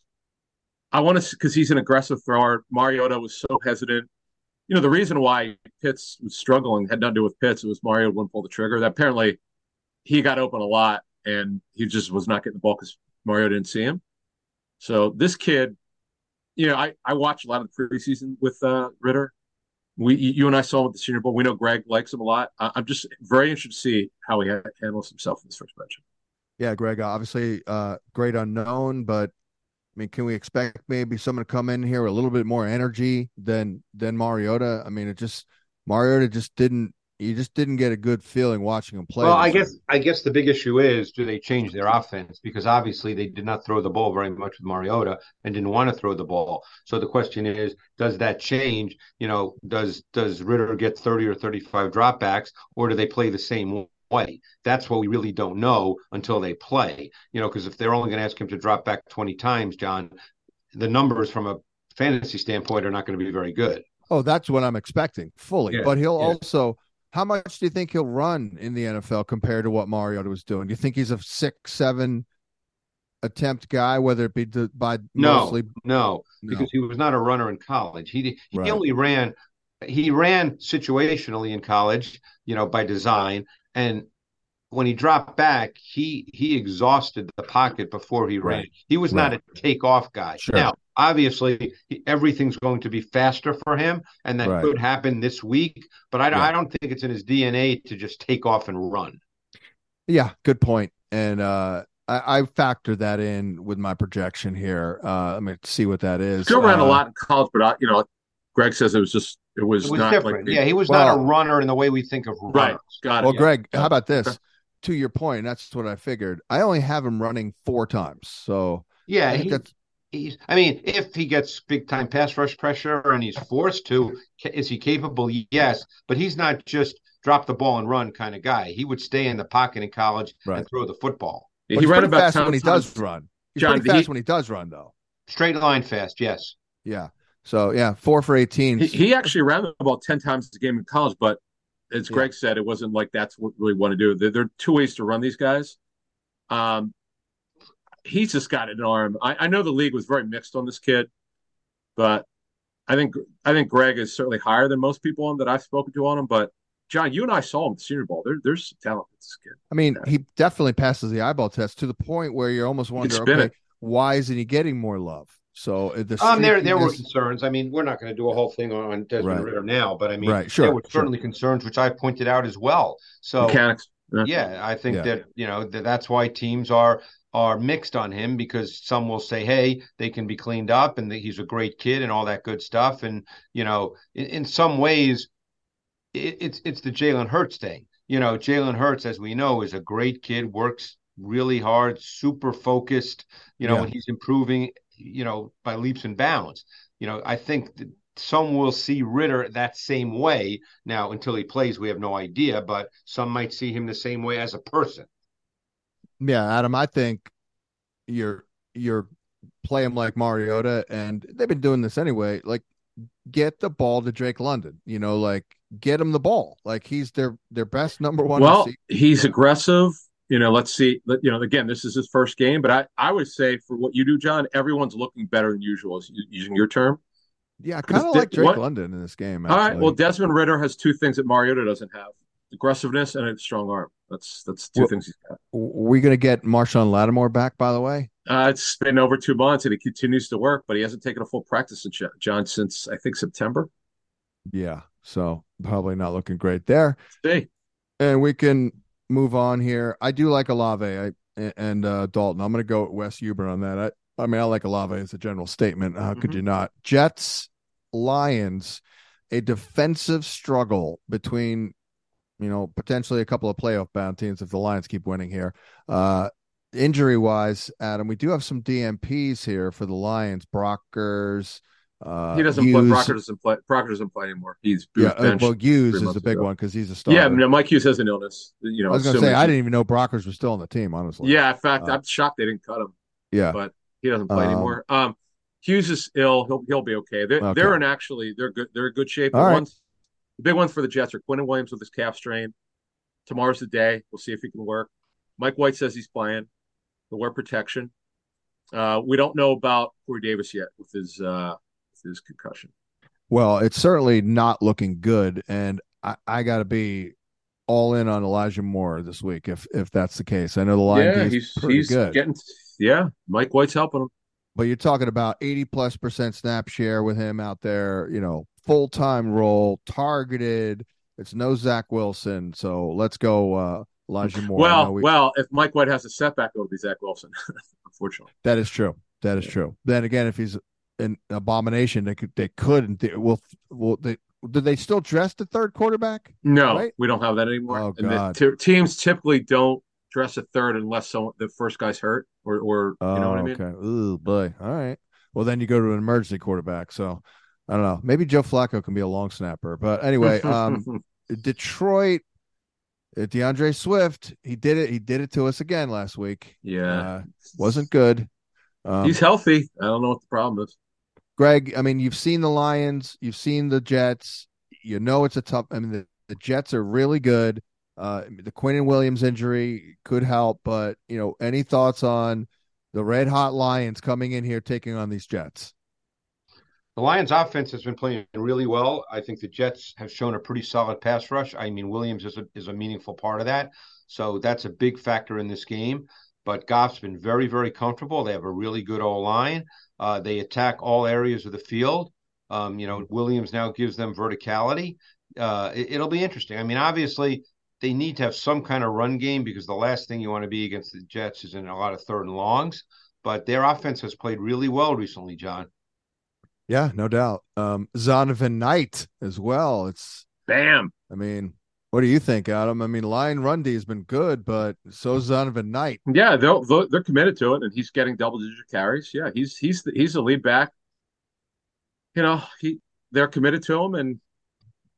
[SPEAKER 2] I want to because he's an aggressive thrower. Mariota was so hesitant. You know, the reason why Pitts was struggling had nothing to do with Pitts. It was Mariota wouldn't pull the trigger. That apparently he got open a lot and he just was not getting the ball because Mario didn't see him. So this kid, you know, I, I watched a lot of the preseason with uh, Ridder, we you and I saw him at the Senior Bowl. We know Greg likes him a lot. I'm just very interested to see how he handles himself in this first match.
[SPEAKER 1] Yeah, Greg, obviously uh, great unknown, but I mean, can we expect maybe someone to come in here with a little bit more energy than than Mariota? I mean, it just Mariota just didn't you just didn't get a good feeling watching him play.
[SPEAKER 3] Well, I guess I guess the big issue is do they change their offense because obviously they did not throw the ball very much with Mariota and didn't want to throw the ball. So the question is, does that change? You know, does does Ridder get thirty or thirty five dropbacks, or do they play the same way? That's what we really don't know until they play. You know, because if they're only going to ask him to drop back twenty times, John, the numbers from a fantasy standpoint are not going to be very good.
[SPEAKER 1] Oh, that's what I'm expecting fully. Yeah, but he'll yeah. also how much do you think he'll run in the NFL compared to what Mariota was doing? Do you think he's a six, seven attempt guy, whether it be to, by
[SPEAKER 3] no,
[SPEAKER 1] mostly?
[SPEAKER 3] No, no, because he was not a runner in college. He he right. only ran he ran situationally in college, you know, by design, and when he dropped back, he he exhausted the pocket before he ran. Right. He was right. not a takeoff guy. Sure. Now, obviously, everything's going to be faster for him, and that right. could happen this week. But I, yeah. I don't think it's in his DNA to just take off and run.
[SPEAKER 1] Yeah, good point. And uh, I, I factor that in with my projection here. Uh, let me see what that is.
[SPEAKER 2] Still ran uh, a lot in college, but I, you know, Greg says it was just it was, it was not different.
[SPEAKER 3] Like, yeah, he was well, not a runner in the way we think of runners.
[SPEAKER 2] Right. Got
[SPEAKER 1] it. Well, yeah. Greg, how about this? To your point, that's what I figured. I only have him running four times, so
[SPEAKER 3] yeah, he, he's. I mean, if he gets big time pass rush pressure and he's forced to, is he capable? Yes, but he's not just drop the ball and run kind of guy. He would stay in the pocket in college right. and throw the football.
[SPEAKER 1] he ran about fast when he does run. He's John, pretty fast he, when he does run, though.
[SPEAKER 3] Straight line fast, yes.
[SPEAKER 1] Yeah. So yeah, four for eighteen.
[SPEAKER 2] He, he actually ran about ten times a game in college, but as Greg yeah. said, it wasn't like that's what we want to do. There, there, are two ways to run these guys. Um, he's just got an arm. I, I, know the league was very mixed on this kid. but I think I think Greg is certainly higher than most people on that I've spoken to on him. But John, you and I saw him at the Senior Bowl. There, there's talent with this kid.
[SPEAKER 1] I mean, yeah. he definitely passes the eyeball test to the point where you're almost wondering, okay, it. why isn't he getting more love? So uh,
[SPEAKER 3] the um, there there were concerns. I mean, we're not going to do a whole thing on Desmond right. Ridder now, but I mean, right, sure, there were certainly sure. concerns which I pointed out as well. So
[SPEAKER 2] mechanics.
[SPEAKER 3] Yeah, yeah I think yeah. that you know that that's why teams are are mixed on him because some will say, hey, they can be cleaned up and he's a great kid and all that good stuff. And you know, in, in some ways, it, it's it's the Jalen Hurts thing. You know, Jalen Hurts, as we know, is a great kid, works really hard, super focused. You know, yeah. when he's improving you know, by leaps and bounds. You know, I think that some will see Ridder that same way. Now, until he plays, we have no idea, but some might see him the same way as a person.
[SPEAKER 1] Yeah, Adam, I think you're you're play him like Mariota, and they've been doing this anyway. Like, get the ball to Drake London. You know, like get him the ball. Like he's their their best number one.
[SPEAKER 2] Well, receiver. he's aggressive you know, let's see. You know, again, this is his first game, but I, I would say for what you do, John, everyone's looking better than usual, using your term.
[SPEAKER 1] Yeah, kind of like Drake what, London in this game.
[SPEAKER 2] Actually. All right. Well, Desmond Ridder has two things that Mariota doesn't have: aggressiveness and a strong arm. That's that's two well, things he's got.
[SPEAKER 1] We going to get Marshon Lattimore back, by the way.
[SPEAKER 2] Uh, it's been over two months, and he continues to work, but he hasn't taken a full practice in John since I think September.
[SPEAKER 1] Yeah, so probably not looking great there.
[SPEAKER 2] See,
[SPEAKER 1] and we can move on here. I do like Olave I, and uh, Dalton. I'm going to go with Wes Huber on that. I, I mean, I like Olave as a general statement. How mm-hmm. could you not? Jets, Lions, a defensive struggle between, you know, potentially a couple of playoff bound teams if the Lions keep winning here. Uh, injury wise, Adam, we do have some DNPs here for the Lions. Brockers,
[SPEAKER 2] uh, he doesn't Hughes, play. Brocker doesn't play. Brocker doesn't play anymore. He's
[SPEAKER 1] yeah. Uh, well, Hughes is the big ago. one because he's a star.
[SPEAKER 2] Yeah, no, Mike Hughes has an illness. You know,
[SPEAKER 1] I was going to say I didn't even know Brockers was still on the team. Honestly.
[SPEAKER 2] Yeah, in fact, uh, I'm shocked they didn't cut him.
[SPEAKER 1] Yeah,
[SPEAKER 2] but he doesn't play um, anymore. Um, Hughes is ill. He'll he'll be okay. They're okay. they're in actually they're good. They're in good shape. The right. ones, the big ones for the Jets are Quinnen Williams with his calf strain. Tomorrow's the day. We'll see if he can work. Mike White says he's playing. He'll wear protection. Uh, we don't know about Corey Davis yet with his uh, his concussion.
[SPEAKER 1] Well, it's certainly not looking good, and I, I got to be all in on Elijah Moore this week if if that's the case. I know the line yeah, he's he's good.
[SPEAKER 2] Getting, yeah, Mike White's helping him.
[SPEAKER 1] But you're talking about 80 plus percent snap share with him out there, you know, full time role, targeted. It's no Zach Wilson. So let's go, uh, Elijah Moore.
[SPEAKER 2] Well, we... well, if Mike White has a setback, it'll be Zach Wilson, unfortunately.
[SPEAKER 1] That is true. That is true. Then again, if he's an abomination. They could they could and they, will will they do they still dress the third quarterback?
[SPEAKER 2] No, right? we don't have that anymore. Oh, God. T- teams typically don't dress a third unless someone, the first guy's hurt or or
[SPEAKER 1] oh,
[SPEAKER 2] you know what I mean.
[SPEAKER 1] Okay. Ooh, boy. All right. Well, then you go to an emergency quarterback. So I don't know. Maybe Joe Flacco can be a long snapper. But anyway, um, Detroit, D'Andre Swift, he did it. He did it to us again last week.
[SPEAKER 2] Yeah, uh,
[SPEAKER 1] wasn't good.
[SPEAKER 2] Um, He's healthy. I don't know what the problem is.
[SPEAKER 1] Greg, I mean, you've seen the Lions, you've seen the Jets. You know it's a tough. I mean, the, the Jets are really good. Uh, the Quinnen Williams injury could help, but you know, any thoughts on the red hot Lions coming in here taking on these Jets?
[SPEAKER 3] The Lions offense has been playing really well. I think the Jets have shown a pretty solid pass rush. I mean, Williams is a, is a meaningful part of that. So that's a big factor in this game. But Goff's been very, very comfortable. They have a really good O line. Uh, they attack all areas of the field. Um, you know, Williams now gives them verticality. Uh, it, will be interesting. I mean, obviously, they need to have some kind of run game because the last thing you want to be against the Jets is in a lot of third and longs. But their offense has played really well recently, John.
[SPEAKER 1] Yeah, no doubt. Um, Zonovan Knight as well. It's
[SPEAKER 2] bam.
[SPEAKER 1] I mean, what do you think, Adam? I mean, Lion Rundy has been good, but so's Zonovan Knight.
[SPEAKER 2] Yeah, they're they're committed to it, and he's getting double digit carries. Yeah, he's he's the, he's the lead back. You know, he they're committed to him, and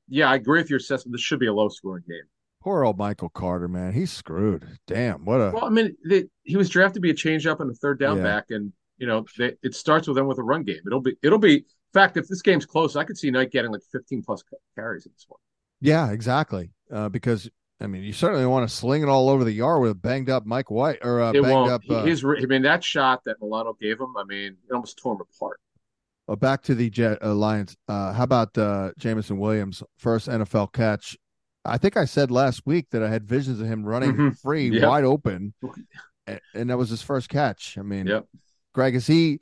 [SPEAKER 2] yeah, I agree with your assessment. This should be a low scoring game.
[SPEAKER 1] Poor old Michael Carter, man, he's screwed. Damn, what a.
[SPEAKER 2] Well, I mean, they, he was drafted to be a change up and a third down yeah. back, and you know, they, it starts with them with a run game. It'll be it'll be. In fact, if this game's close, I could see Knight getting like 15 plus carries in this one.
[SPEAKER 1] Yeah, exactly. Uh, because I mean, you certainly want to sling it all over the yard with a banged up Mike White or a it banged won't. up. Uh,
[SPEAKER 2] His, I mean, that shot that Milano gave him, I mean, it almost tore him apart.
[SPEAKER 1] Well, back to the Jet Alliance. Uh, how about uh, Jameson Williams first NFL catch? I think I said last week that I had visions of him running mm-hmm. free, yep. wide open, and, and, that was his first catch. I mean,
[SPEAKER 2] yep.
[SPEAKER 1] Greg, is he?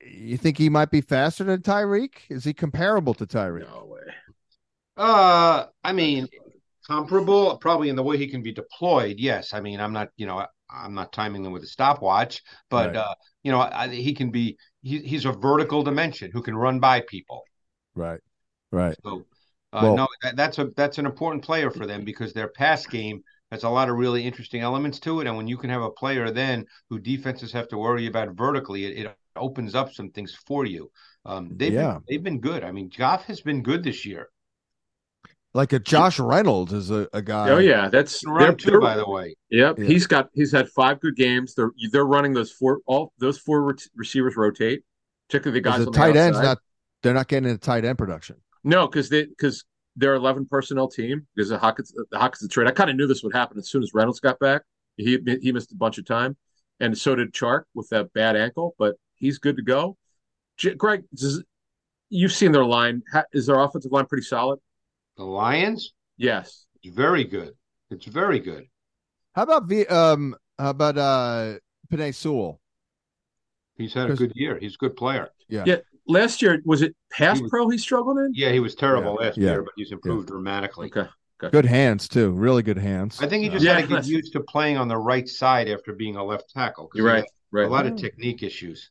[SPEAKER 1] You think he might be faster than Tyreek? Is he comparable to Tyreek?
[SPEAKER 2] No way.
[SPEAKER 3] Uh, I mean, comparable, probably in the way he can be deployed. Yes, I mean, I'm not, you know, I'm not timing them with a stopwatch, but right. uh, you know, I, he can be. He, he's a vertical dimension who can run by people.
[SPEAKER 1] Right. Right.
[SPEAKER 3] So, uh, well, no, that, that's a that's an important player for them because their pass game has a lot of really interesting elements to it, and when you can have a player then who defenses have to worry about vertically, it, it opens up some things for you. Um, they've yeah. been, they've been good. I mean, Goff has been good this year.
[SPEAKER 1] Like a Josh Reynolds is a, a guy.
[SPEAKER 2] Oh yeah, that's
[SPEAKER 3] round two, by the way.
[SPEAKER 2] Yep, yeah. he's got he's had five good games. They're they're running those four all those four re- receivers rotate, particularly the guys. The
[SPEAKER 1] tight
[SPEAKER 2] the
[SPEAKER 1] ends not they're not getting into tight end production.
[SPEAKER 2] No, because they because they're eleven personnel team because the Hockenson the Hockenson the trade. I kind of knew this would happen as soon as Reynolds got back. He he missed a bunch of time, and so did Chark with that bad ankle, but he's good to go. J- Greg, does, you've seen their line. Is their offensive line pretty solid?
[SPEAKER 3] The Lions.
[SPEAKER 2] Yes.
[SPEAKER 3] It's very good. It's very good.
[SPEAKER 1] How about the um how about uh Penei Sewell?
[SPEAKER 3] He's had a good year. He's a good player.
[SPEAKER 2] Yeah. Yeah. Last year was it pass he was, pro he struggled in?
[SPEAKER 3] Yeah, he was terrible yeah. last yeah. year, but he's improved yeah. dramatically.
[SPEAKER 2] Okay. okay.
[SPEAKER 1] Good hands too. Really good hands.
[SPEAKER 3] I think he just had to get used to playing on the right side after being a left tackle.
[SPEAKER 2] You're right. Right.
[SPEAKER 3] A lot of technique issues.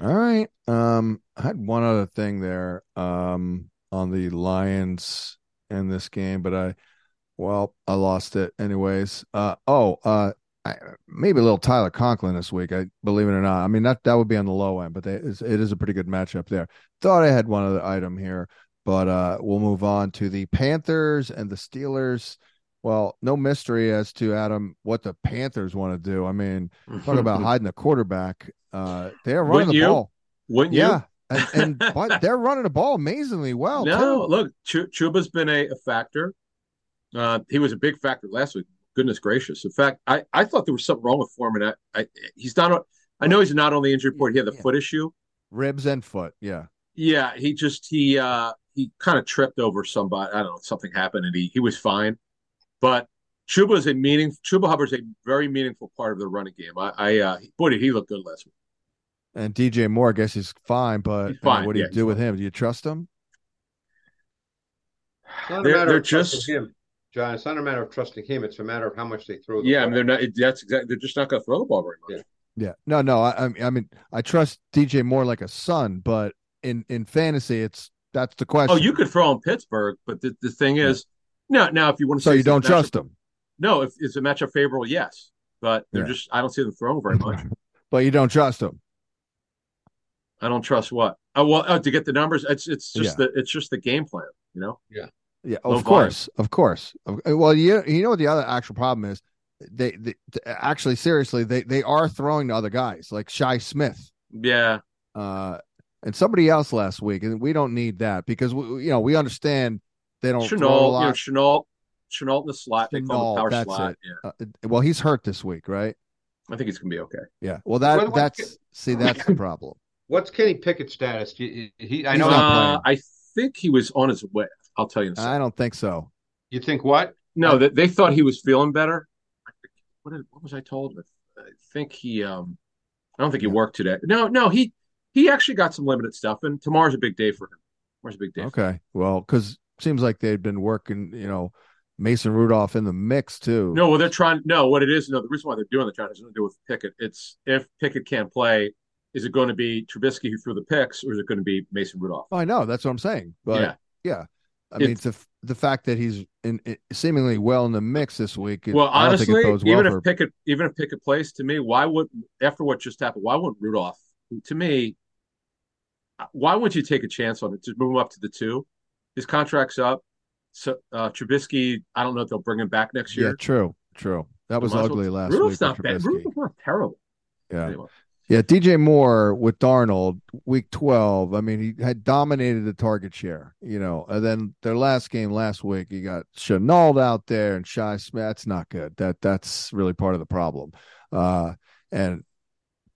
[SPEAKER 1] All right. Um, I had one other thing there. Um, on the Lions in this game, but I, well, I lost it anyways. Uh, oh, uh, I, maybe a little Tyler Conklin this week. I believe it or not. I mean, that that would be on the low end, but they, it is a pretty good matchup there. Thought I had one other item here, but uh, we'll move on to the Panthers and the Steelers. Well, no mystery as to Adam what the Panthers want to do. I mean, talk about hiding the quarterback. Uh, they are running Wouldn't the
[SPEAKER 2] you?
[SPEAKER 1] ball.
[SPEAKER 2] Wouldn't
[SPEAKER 1] yeah,
[SPEAKER 2] you?
[SPEAKER 1] And, and but they're running the ball amazingly well.
[SPEAKER 2] No,
[SPEAKER 1] too.
[SPEAKER 2] look, Ch- Chuba's been a, a factor. Uh, he was a big factor last week. Goodness gracious! In fact, I, I thought there was something wrong with Foreman. I, I he's not. I know he's not on the injury report. He had the yeah. foot issue,
[SPEAKER 1] ribs and foot. Yeah,
[SPEAKER 2] yeah. He just he uh he kind of tripped over somebody. I don't know. Something happened, and he he was fine. But Chuba is a meaning. Chuba Hubbard's a very meaningful part of the running game. I, I uh, boy, did he look good last week.
[SPEAKER 1] And DJ Moore, I guess he's fine, but he's fine. what do you do with him? Do you trust him?
[SPEAKER 3] Not they're, matter they're of just him, John. It's not a matter of trusting him. It's a matter of how much they throw. The
[SPEAKER 2] yeah,
[SPEAKER 3] ball. I
[SPEAKER 2] mean, they're not. That's exactly. They're just not going to throw the ball very
[SPEAKER 1] much. Yeah. yeah. No, no. I, I mean, I trust DJ Moore like a son, but in in fantasy, it's that's the oh, question.
[SPEAKER 2] Oh, you could throw in Pittsburgh, but the, the thing is, yeah. now now if you want to,
[SPEAKER 1] so you don't trust him.
[SPEAKER 2] No, if it's a matchup favorable, yes, but they're yeah. just I don't see them throwing very much.
[SPEAKER 1] but you don't trust them.
[SPEAKER 2] I don't trust what. Oh well, oh, to get the numbers, it's it's just yeah. the it's just the game plan, you know.
[SPEAKER 3] Yeah,
[SPEAKER 1] yeah. No of course, of course. Well, you you know what the other actual problem is? They, they actually seriously they they are throwing to other guys like Shi Smith.
[SPEAKER 2] Yeah.
[SPEAKER 1] Uh, and somebody else last week, and we don't need that because we you know we understand they don't
[SPEAKER 2] Shenault, throw a lot. You know, Shenault, Shenault in the slot. Shenault, they call the power
[SPEAKER 1] that's
[SPEAKER 2] slot.
[SPEAKER 1] It. Yeah. Uh, well, he's hurt this week, right?
[SPEAKER 2] I think he's gonna be okay.
[SPEAKER 1] Yeah. Well, that that's see that's the problem.
[SPEAKER 3] What's Kenny Pickett's status? He, he I
[SPEAKER 2] know. Uh, I think he was on his way. I'll tell you.
[SPEAKER 1] I don't think so.
[SPEAKER 3] You think what?
[SPEAKER 2] No, that they thought he was feeling better. What, did, what was I told? I think he. um I don't think he worked today. No, no, he he actually got some limited stuff, and tomorrow's a big day for him. Tomorrow's a big day.
[SPEAKER 1] Okay, well, because seems like they've been working. You know, Mason Rudolph in the mix too.
[SPEAKER 2] No, well, they're trying. No, what it is, no, the reason why they're doing the trying has nothing to do with Pickett. It's if Pickett can't play, is it going to be Trubisky who threw the picks, or is it going to be Mason Rudolph?
[SPEAKER 1] Oh, I know that's what I'm saying. But yeah, yeah. I it's, mean, it's the the fact that he's in, in, seemingly well in the mix this week.
[SPEAKER 2] well, honestly, well even if Pickett, even if Pickett plays, to me, why would after what just happened, why wouldn't Rudolph? To me, why wouldn't you take a chance on it? Just move him up to the two. His contract's up. So uh Trubisky, I don't know if they'll bring him back next year.
[SPEAKER 1] Yeah, true, true. That was ugly last year.
[SPEAKER 2] Rudolph's
[SPEAKER 1] week.
[SPEAKER 2] Not bad. Rudolph's not terrible.
[SPEAKER 1] Yeah. Anyway. Yeah, DJ Moore with Darnold, week 12. I mean, he had dominated the target share, you know. And then their last game last week, you got Shenault out there and Shi Smith. That's not good. That that's really part of the problem. Uh, and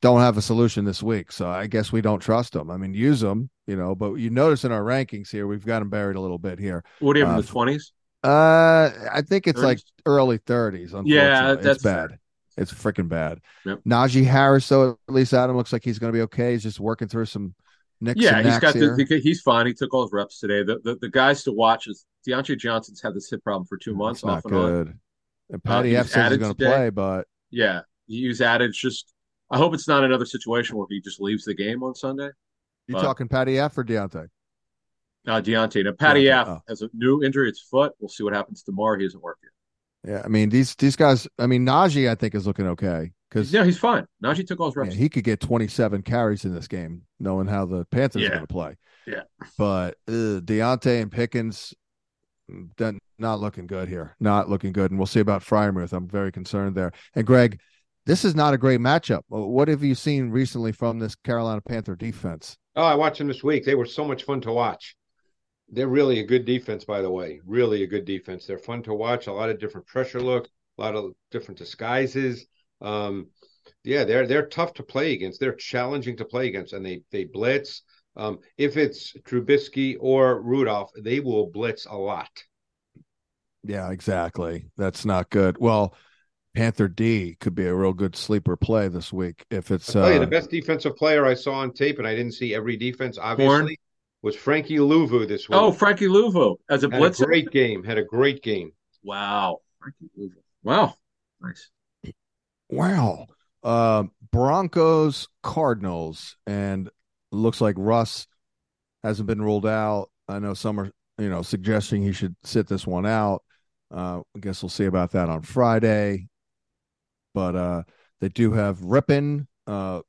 [SPEAKER 1] don't have a solution this week. So I guess we don't trust them. I mean, use them, you know, but you notice in our rankings here, we've got them buried a little bit here.
[SPEAKER 2] What do you have uh, in the 20s?
[SPEAKER 1] Uh, I think it's 30s? like early 30s.
[SPEAKER 2] Yeah, that's
[SPEAKER 1] it's bad. It's freaking bad.
[SPEAKER 2] Yep.
[SPEAKER 1] Najee Harris, though, at least Adam looks like he's going to be okay. He's just working through some nicks.
[SPEAKER 2] Yeah, he's got
[SPEAKER 1] the,
[SPEAKER 2] the, he's fine. He took all his reps today. The, the, the guys to watch is Diontae Johnson's had this hip problem for two months.
[SPEAKER 1] That's
[SPEAKER 2] off
[SPEAKER 1] not
[SPEAKER 2] and
[SPEAKER 1] good. On. And Patty uh, F says he's going to play, but
[SPEAKER 2] yeah, he's added. Just I hope it's not another situation where he just leaves the game on Sunday.
[SPEAKER 1] You talking Patty F or Diontae?
[SPEAKER 2] Uh, Diontae. Now Patty Diontae, F oh. has a new injury. It's foot. We'll see what happens tomorrow. He isn't working.
[SPEAKER 1] Yeah, I mean these these guys. I mean Najee, I think is looking okay because
[SPEAKER 2] yeah, he's fine. Najee took all his reps.
[SPEAKER 1] Yeah, he could get 27 carries in this game, knowing how the Panthers
[SPEAKER 2] yeah.
[SPEAKER 1] are going to play.
[SPEAKER 2] Yeah,
[SPEAKER 1] but uh, Diontae and Pickens, not looking good here. Not looking good, and we'll see about Freiermuth. I'm very concerned there. And Greg, this is not a great matchup. What have you seen recently from this Carolina Panther defense?
[SPEAKER 3] Oh, I watched them this week. They were so much fun to watch. They're really a good defense, by the way. Really a good defense. They're fun to watch. A lot of different pressure looks, a lot of different disguises. Um, yeah, they're they're tough to play against. They're challenging to play against, and they they blitz. Um, if it's Trubisky or Rudolph, they will blitz a lot.
[SPEAKER 1] Yeah, exactly. That's not good. Well, Panther D could be a real good sleeper play this week if it's.
[SPEAKER 3] Uh, you, the best defensive player I saw on tape, and I didn't see every defense. Obviously, Horn. Was Frankie Luvu this week.
[SPEAKER 2] Oh, Frankie Luvu as a
[SPEAKER 3] had
[SPEAKER 2] blitzer.
[SPEAKER 3] A great game. Had a great game.
[SPEAKER 2] Wow, Frankie Luvu. Wow, nice.
[SPEAKER 1] Wow. Uh, Broncos Cardinals, and looks like Russ hasn't been ruled out. I know some are, you know, suggesting he should sit this one out. Uh, I guess we'll see about that on Friday. But uh, they do have Rypien. Uh,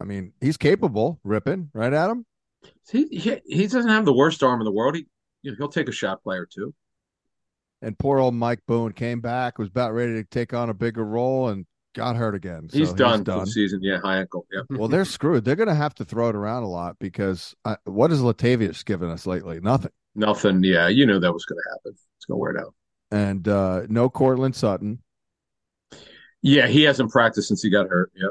[SPEAKER 1] I mean, he's capable, Rypien, right, Adam?
[SPEAKER 2] He, he he doesn't have the worst arm in the world. He you know, he'll take a shot play or two.
[SPEAKER 1] And poor old Mike Boone came back, was about ready to take on a bigger role, and got hurt again.
[SPEAKER 2] So he's, done he's done the season. Yeah, high ankle. Yeah.
[SPEAKER 1] well, they're screwed. They're going to have to throw it around a lot because I, what has Latavius given us lately? Nothing.
[SPEAKER 2] Nothing. Yeah, you knew that was going to happen. It's going to wear out.
[SPEAKER 1] And uh, no Courtland Sutton.
[SPEAKER 2] Yeah, he hasn't practiced since he got hurt. Yep.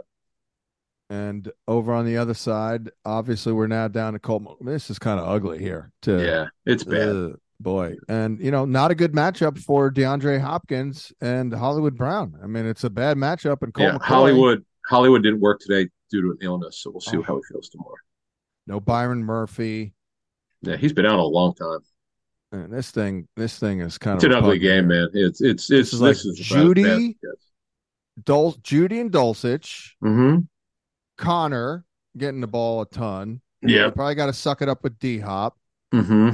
[SPEAKER 1] And over on the other side, obviously, we're now down to Colt. This is kind of ugly here. To
[SPEAKER 2] yeah, it's bad. Uh,
[SPEAKER 1] boy, and you know, not a good matchup for DeAndre Hopkins and Hollywood Brown. I mean, it's a bad matchup. And Colt
[SPEAKER 2] yeah, McCoy, Hollywood, Hollywood didn't work today due to an illness, so we'll see oh. how he feels tomorrow.
[SPEAKER 1] No Byron Murphy.
[SPEAKER 2] Yeah, he's been out a long time.
[SPEAKER 1] And this thing, this thing is kind
[SPEAKER 2] it's
[SPEAKER 1] of
[SPEAKER 2] an ugly game, man. It's it's it's
[SPEAKER 1] this is like is Jeudy, Dul- Jeudy and Dulcich,
[SPEAKER 2] mm-hmm.
[SPEAKER 1] Conner getting the ball a ton.
[SPEAKER 2] Yeah,
[SPEAKER 1] probably got to suck it up with D Hop.
[SPEAKER 2] Mm-hmm.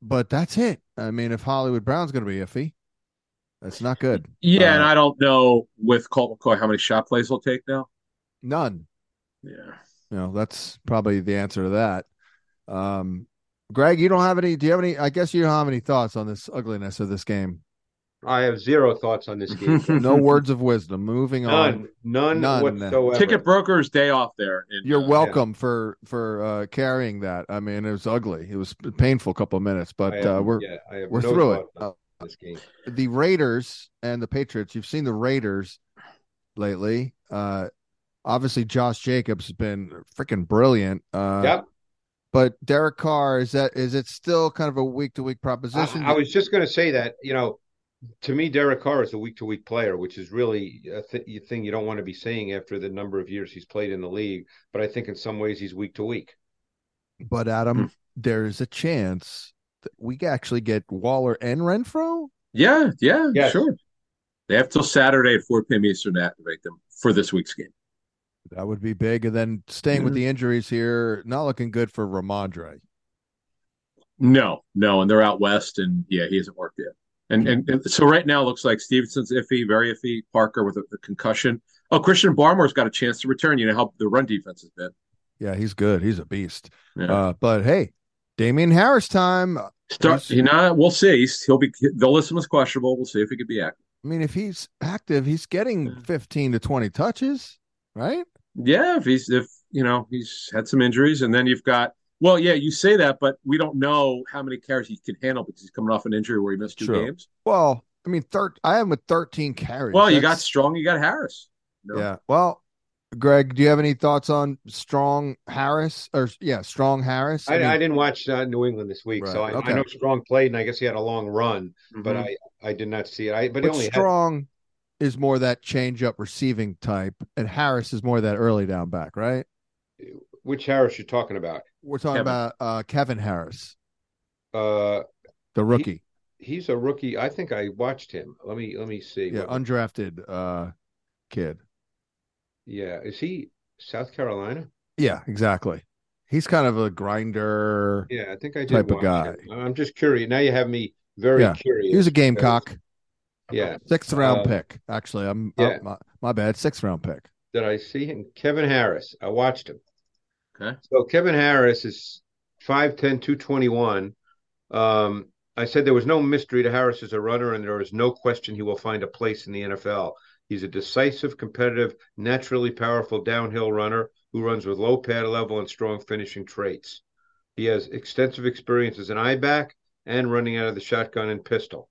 [SPEAKER 1] But that's it. I mean, if Hollywood Brown's going to be iffy, that's not good.
[SPEAKER 2] Yeah, uh, and I don't know with Colt McCoy how many shot plays he'll take now.
[SPEAKER 1] None.
[SPEAKER 2] Yeah.
[SPEAKER 1] You know, that's probably the answer to that. Um, Greg, you don't have any. Do you have any? I guess you don't have any thoughts on this ugliness of this game.
[SPEAKER 3] I have zero thoughts on this game.
[SPEAKER 1] no words of wisdom. Moving
[SPEAKER 3] none,
[SPEAKER 1] on.
[SPEAKER 3] None, none whatsoever.
[SPEAKER 2] Ticket brokers day off there.
[SPEAKER 1] In, You're uh, welcome yeah. for for uh, carrying that. I mean, it was ugly. It was painful. A couple of minutes, but have, uh, we're yeah, we're no through it. Uh, this game. The Raiders and the Patriots. You've seen the Raiders lately. Uh, obviously, Josh Jacobs has been freaking brilliant. Uh,
[SPEAKER 3] yep.
[SPEAKER 1] But Derek Carr is that is it still kind of a week to week proposition?
[SPEAKER 3] I, I was just going to say that you know to me, Derek Carr is a week to week player, which is really a th- thing you don't want to be saying after the number of years he's played in the league. But I think in some ways he's week to week.
[SPEAKER 1] But Adam, hmm. there's a chance that we actually get Waller and Renfrow.
[SPEAKER 2] Yeah, yeah, yes. sure. They have till Saturday at 4 p.m. Eastern to activate them for this week's game.
[SPEAKER 1] That would be big. And then staying with the injuries here, not looking good for Rhamondre.
[SPEAKER 2] No, no, and they're out west, and yeah, he hasn't worked yet. And, and, and so right now looks like Stevenson's iffy, very iffy. Parker with a, a, concussion. Oh, Christian Barmore's got a chance to return. You know how the run defense has been.
[SPEAKER 1] Yeah, he's good. He's a beast. Yeah. Uh, but hey, Damien Harris time.
[SPEAKER 2] Start, you know, we'll see. He'll be. They'll list was questionable. We'll see if he could be active.
[SPEAKER 1] I mean, if he's active, he's getting fifteen to twenty touches, right?
[SPEAKER 2] Yeah, if he's if you know he's had some injuries, and then you've got well, yeah, you say that, but we don't know how many carries he can handle because he's coming off an injury where he missed two True. games.
[SPEAKER 1] Well, I mean, thir- I am with 13 carries.
[SPEAKER 2] Well, That's... you got Strong, you got Harris.
[SPEAKER 1] No. Yeah. Well, Greg, do you have any thoughts on Strong Harris or yeah, Strong Harris?
[SPEAKER 3] I, I, mean, I didn't watch uh, New England this week, right, so I, okay. I, know Strong played, and I guess he had a long run, mm-hmm. but I I did not see it. I but,
[SPEAKER 1] but
[SPEAKER 3] only
[SPEAKER 1] Strong had... is more that change up receiving type, and Harris is more that early down back, right?
[SPEAKER 3] Which Harris you're talking about?
[SPEAKER 1] We're talking Kevin. about uh, Kevin Harris,
[SPEAKER 3] uh,
[SPEAKER 1] the rookie.
[SPEAKER 3] He, he's a rookie. I think I watched him. Let me let me see.
[SPEAKER 1] Yeah, what... undrafted uh, kid.
[SPEAKER 3] Yeah, is he South Carolina?
[SPEAKER 1] Yeah, exactly. He's kind of a grinder.
[SPEAKER 3] Yeah, I think I did
[SPEAKER 1] type of guy.
[SPEAKER 3] Him. I'm just curious. Now you have me very yeah. curious.
[SPEAKER 1] He was a gamecock.
[SPEAKER 3] Yeah,
[SPEAKER 1] sixth round uh, pick. Actually, I'm yeah. Oh, my, my bad. Sixth round pick.
[SPEAKER 3] Did I see him? Kevin Harris. I watched him.
[SPEAKER 2] Okay.
[SPEAKER 3] So Kevin Harris is 5'10", 221. Um, I said there was no mystery to Harris as a runner, and there is no question he will find a place in the NFL. He's a decisive, competitive, naturally powerful downhill runner who runs with low pad level and strong finishing traits. He has extensive experience as an I back and running out of the shotgun and pistol.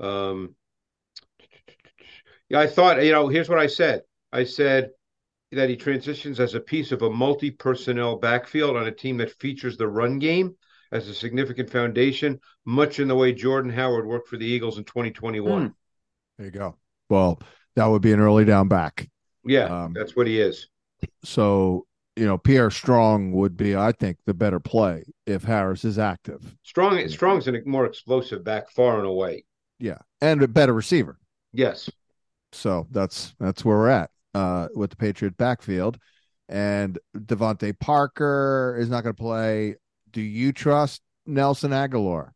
[SPEAKER 3] Um, yeah, I thought, you know, here's what I said. I said that he transitions as a piece of a multi personnel backfield on a team that features the run game as a significant foundation, much in the way Jordan Howard worked for the Eagles in 2021. Mm.
[SPEAKER 1] There you go. Well, that would be an early down back.
[SPEAKER 3] Yeah, um, that's what he is.
[SPEAKER 1] So you know, Pierre Strong would be, I think, the better play if Harris is active.
[SPEAKER 3] Strong, Strong's a more explosive back, far and away.
[SPEAKER 1] Yeah, and a better receiver.
[SPEAKER 3] Yes.
[SPEAKER 1] So that's that's where we're at uh, with the Patriot backfield, and DeVante Parker is not going to play. Do you trust Nelson Agholor?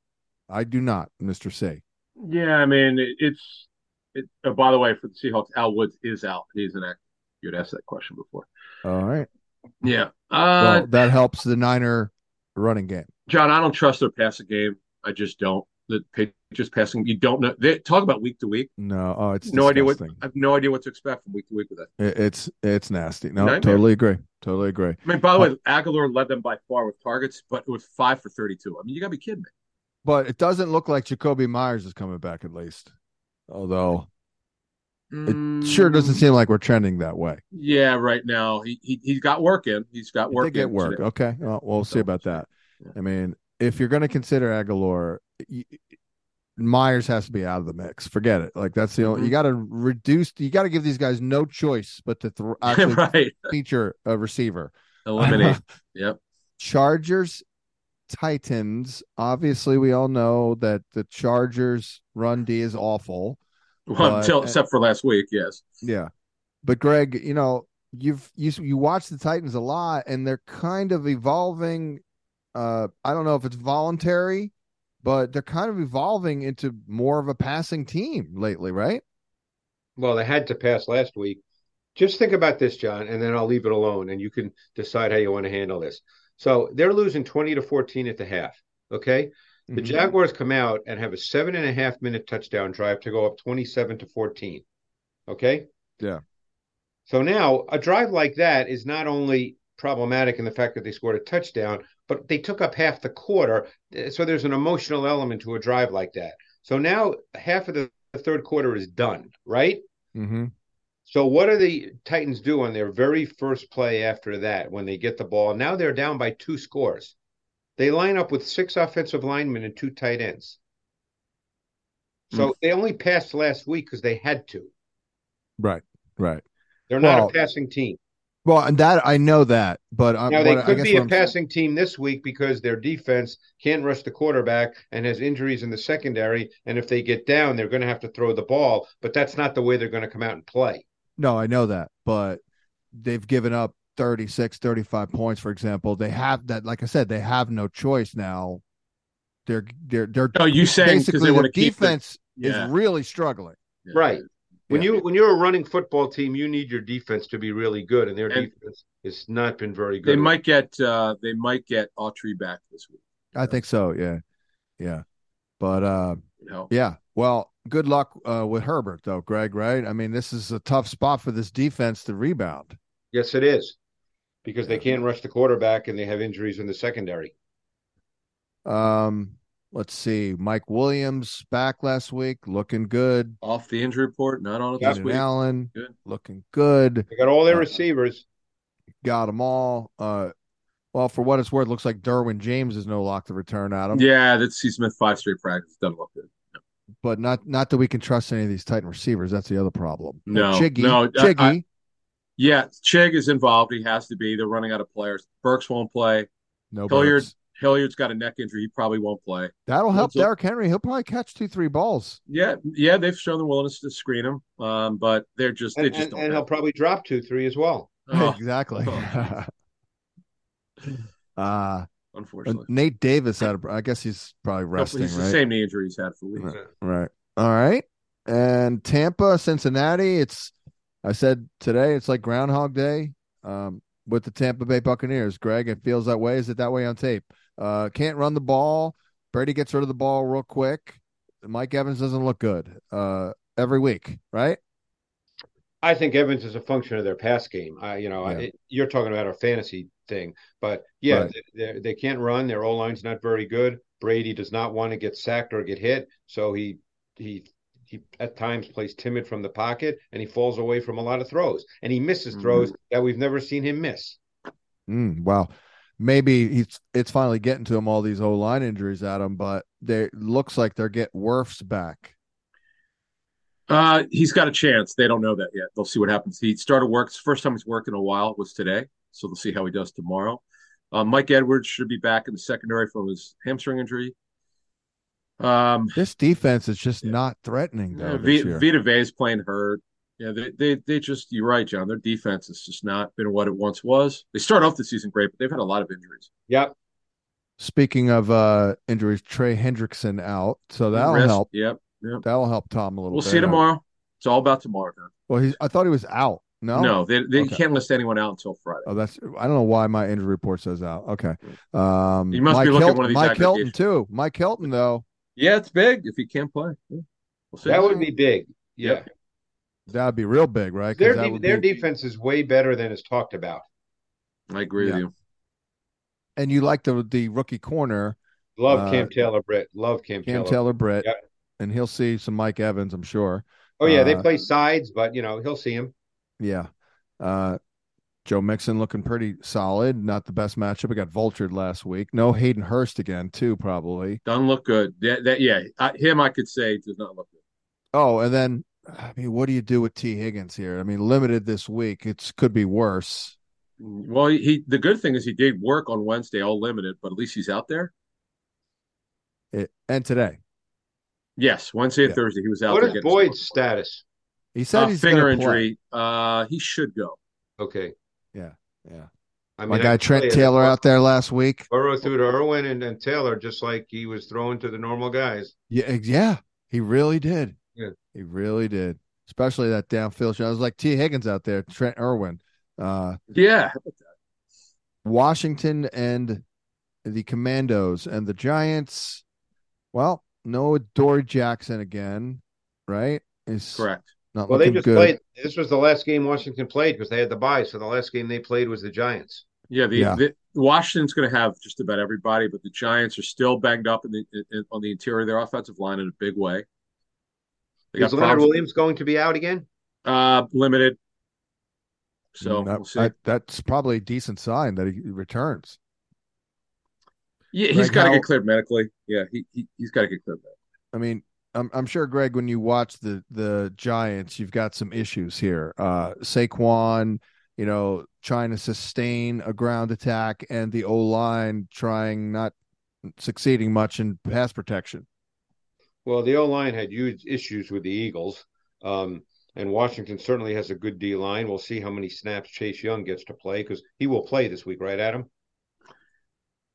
[SPEAKER 1] I do not, Mister C.
[SPEAKER 2] Yeah, I mean it's it, oh, by the way, for the Seahawks, Al Woods is out. He's an active. You'd asked that question before.
[SPEAKER 1] All right.
[SPEAKER 2] Yeah.
[SPEAKER 1] Uh, well, that helps the Niner running game.
[SPEAKER 2] John, I don't trust their passing game. I just don't. The just passing, you don't know. They talk about week to week.
[SPEAKER 1] No, oh, it's
[SPEAKER 2] no idea what. I have no idea what to expect from week to week with that.
[SPEAKER 1] It, it's it's nasty. No, Nightmare. totally agree. Totally agree.
[SPEAKER 2] I mean, by the way, Agholor led them by far with targets, but it was five for thirty-two. I mean, you got to be kidding me.
[SPEAKER 1] But it doesn't look like Jakobi Meyers is coming back at least. Although it sure doesn't mm. seem like we're trending that way.
[SPEAKER 2] Yeah, right now he he he got work in. He's got work. He
[SPEAKER 1] get work. Today. Okay, well, we'll see about that. I mean, if you're going to consider Meyers has to be out of the mix. Forget it. Like that's the only. Mm-hmm. You got to reduce. You got to give these guys no choice but to th- actually right. feature a receiver.
[SPEAKER 2] Eliminate. yep.
[SPEAKER 1] Chargers, Titans. Obviously, we all know that the Chargers run D is awful.
[SPEAKER 2] Well, until except for last week, yes.
[SPEAKER 1] Yeah, but Greg, you know, you've you you watch the Titans a lot, and they're kind of evolving. Uh, I don't know if it's voluntary, but they're kind of evolving into more of a passing team lately, right?
[SPEAKER 3] Well, they had to pass last week. Just think about this, John, and then I'll leave it alone, and you can decide how you want to handle this. So they're losing twenty to fourteen at the half. Okay, the mm-hmm. Jaguars come out and have a seven and a half minute touchdown drive to go up 27 to 14. Okay.
[SPEAKER 1] Yeah.
[SPEAKER 3] So now a drive like that is not only problematic in the fact that they scored a touchdown, but they took up half the quarter. So there's an emotional element to a drive like that. So now half of the third quarter is done, right?
[SPEAKER 1] Mm-hmm.
[SPEAKER 3] So what do the Titans do on their very first play after that when they get the ball? Now they're down by two scores. They line up with six offensive linemen and two tight ends. So mm. they only passed last week because they had to.
[SPEAKER 1] Right, right.
[SPEAKER 3] They're not well, a passing team.
[SPEAKER 1] Well, and that I know that, but
[SPEAKER 3] um, now they what, could be a I'm... passing team this week because their defense can't rush the quarterback and has injuries in the secondary. And if they get down, they're going to have to throw the ball. But that's not the way they're going to come out and play.
[SPEAKER 1] No, I know that, but they've given up 36, 35 points, for example, they have that. Like I said, they have no choice now. They're they're they're.
[SPEAKER 2] No, you saying
[SPEAKER 1] basically the defense the, yeah. is really struggling.
[SPEAKER 3] Yeah. Right. When yeah. you when you're a running football team, you need your defense to be really good, and their and defense has not been very good.
[SPEAKER 2] They might get uh they might get Autry back this week.
[SPEAKER 1] I think so. Yeah, yeah, but uh, you know. yeah. Well, good luck uh, with Herbert, though, Greg. Right? I mean, this is a tough spot for this defense to rebound.
[SPEAKER 3] Yes, it is because they can't rush the quarterback and they have injuries in the secondary.
[SPEAKER 1] Um, let's see. Mike Williams back last week, looking good.
[SPEAKER 2] Off the injury report, not on it this week.
[SPEAKER 1] Allen, good. looking good.
[SPEAKER 3] They got all their uh, receivers.
[SPEAKER 1] Got them all. Uh, well, for what it's worth, looks like Derwin James is no lock to return Adam.
[SPEAKER 2] Yeah, that's C. Smith five straight practice doesn't look good.
[SPEAKER 1] But not not that we can trust any of these Titan receivers. That's the other problem.
[SPEAKER 2] No,
[SPEAKER 1] Chiggy,
[SPEAKER 2] no,
[SPEAKER 1] Chiggy. I,
[SPEAKER 2] yeah, Chig is involved. He has to be. They're running out of players. Burks won't play.
[SPEAKER 1] No,
[SPEAKER 2] Hilliard.
[SPEAKER 1] Burks.
[SPEAKER 2] Hilliard's got a neck injury. He probably won't play.
[SPEAKER 1] That'll help so, Derrick Henry. He'll probably catch two, three balls.
[SPEAKER 2] Yeah, yeah. They've shown the willingness to screen him, um, but they're just
[SPEAKER 3] and,
[SPEAKER 2] they just
[SPEAKER 3] and, and he'll probably drop two, three as well.
[SPEAKER 1] Oh. exactly. Oh. uh
[SPEAKER 2] unfortunately,
[SPEAKER 1] Nate Davis had. A, I guess he's probably resting.
[SPEAKER 2] He's
[SPEAKER 1] right?
[SPEAKER 2] the same knee injury he's had for weeks.
[SPEAKER 1] Right. right. All right. And Tampa, Cincinnati. It's. I said today. It's like Groundhog Day. Um, with the Tampa Bay Buccaneers. Greg, it feels that way. Is it that way on tape? Uh, can't run the ball. Brady gets rid of the ball real quick. Mike Evans doesn't look good uh, every week, right?
[SPEAKER 3] I think Evans is a function of their pass game. I, you know, yeah. I, you're talking about a fantasy thing, but yeah, right. they, they can't run. Their O line's not very good. Brady does not want to get sacked or get hit, so he he he at times plays timid from the pocket and he falls away from a lot of throws and he misses mm-hmm. throws that we've never seen him miss.
[SPEAKER 1] Mm, wow. Maybe he's it's finally getting to him all these O line injuries at him, but they looks like they're getting Wirfs back.
[SPEAKER 2] Uh, he's got a chance. They don't know that yet. They'll see what happens. He started work. First time he's worked in a while was today, so they'll see how he does tomorrow. Uh, Mike Edwards should be back in the secondary from his hamstring injury.
[SPEAKER 1] Um, this defense is just yeah. not threatening. Though, yeah, v-
[SPEAKER 2] Vita Vea is playing hurt. Yeah, they, they they just you're right, John. Their defense has just not been what it once was. They start off the season great, but they've had a lot of injuries.
[SPEAKER 3] Yep.
[SPEAKER 1] Speaking of uh injuries, Trey Hendrickson out, so that'll Rest, help.
[SPEAKER 2] Yep, yep,
[SPEAKER 1] that'll help Tom a little.
[SPEAKER 2] We'll
[SPEAKER 1] bit.
[SPEAKER 2] see tomorrow. It's all about tomorrow. John.
[SPEAKER 1] Well, he's. I thought he was out. No,
[SPEAKER 2] no, they, they okay. can't list anyone out until Friday.
[SPEAKER 1] Oh, that's I don't know why my injury report says out. Okay, um,
[SPEAKER 2] you must Mike be looking
[SPEAKER 1] Hilton,
[SPEAKER 2] at one of these.
[SPEAKER 1] Mike Hilton too. Mike Hilton though.
[SPEAKER 2] Yeah, it's big if he can't play. Yeah.
[SPEAKER 3] We'll that would be big. Yeah. Yep.
[SPEAKER 1] That'd be real big, right?
[SPEAKER 3] Their, de- their be... defense is way better than is talked about.
[SPEAKER 2] I agree yeah. with you.
[SPEAKER 1] And you like the the rookie corner.
[SPEAKER 3] Love uh, Cam Taylor Britt. Love Cam,
[SPEAKER 1] Cam Taylor, Taylor Britt. Yep. And he'll see some Mike Evans, I'm sure.
[SPEAKER 3] Oh yeah, uh, they play sides, but you know, he'll see him.
[SPEAKER 1] Yeah. Uh Joe Mixon looking pretty solid. Not the best matchup. I got vultured last week. No Hayden Hurst again, too, probably.
[SPEAKER 2] Doesn't look good. That, that yeah, I, him I could say does not look good.
[SPEAKER 1] Oh, and then I mean, what do you do with T. Higgins here? I mean, limited this week. It could be worse.
[SPEAKER 2] Well, he the good thing is he did work on Wednesday, all limited, but at least he's out there.
[SPEAKER 1] It, and today.
[SPEAKER 2] Yes, Wednesday and yeah. Thursday he was out.
[SPEAKER 3] What
[SPEAKER 2] there
[SPEAKER 3] is Boyd's status?
[SPEAKER 1] He said uh, he's
[SPEAKER 2] finger injury. Uh, he should go.
[SPEAKER 3] Okay.
[SPEAKER 1] Yeah, yeah. I mean, my guy Trent Taylor out there last week.
[SPEAKER 3] Burrow threw to Irwin and, and Taylor just like he was throwing to the normal guys.
[SPEAKER 1] Yeah, yeah, he really did.
[SPEAKER 3] Yeah,
[SPEAKER 1] he really did. Especially that downfield shot. I was like Tee Higgins out there, Trent Irwin. Uh,
[SPEAKER 2] yeah.
[SPEAKER 1] Washington and the Commanders and the Giants. Well, no Adoree' Jackson again, right?
[SPEAKER 2] Is correct.
[SPEAKER 1] Not
[SPEAKER 3] well,
[SPEAKER 1] they
[SPEAKER 3] just
[SPEAKER 1] good.
[SPEAKER 3] played. This was the last game Washington played because they had the bye. So the last game they played was the Giants.
[SPEAKER 2] Yeah, the, yeah. the Washington's going to have just about everybody, but the Giants are still banged up in the in, on the interior of their offensive line in a big way.
[SPEAKER 3] They Is Leonard Williams going to be out again?
[SPEAKER 2] Uh, limited. So
[SPEAKER 1] mm, that,
[SPEAKER 2] we'll that,
[SPEAKER 1] that's probably a decent sign that he returns.
[SPEAKER 2] Yeah, he's got to get cleared medically. Yeah, he, he has got to get cleared medically.
[SPEAKER 1] I mean, I'm, I'm sure, Greg, when you watch the the Giants, you've got some issues here. Uh, Saquon, you know, trying to sustain a ground attack, and the O line trying not succeeding much in pass protection.
[SPEAKER 3] Well, the O line had huge issues with the Eagles, um, and Washington certainly has a good D line. We'll see how many snaps Chase Young gets to play because he will play this week, right, Adam?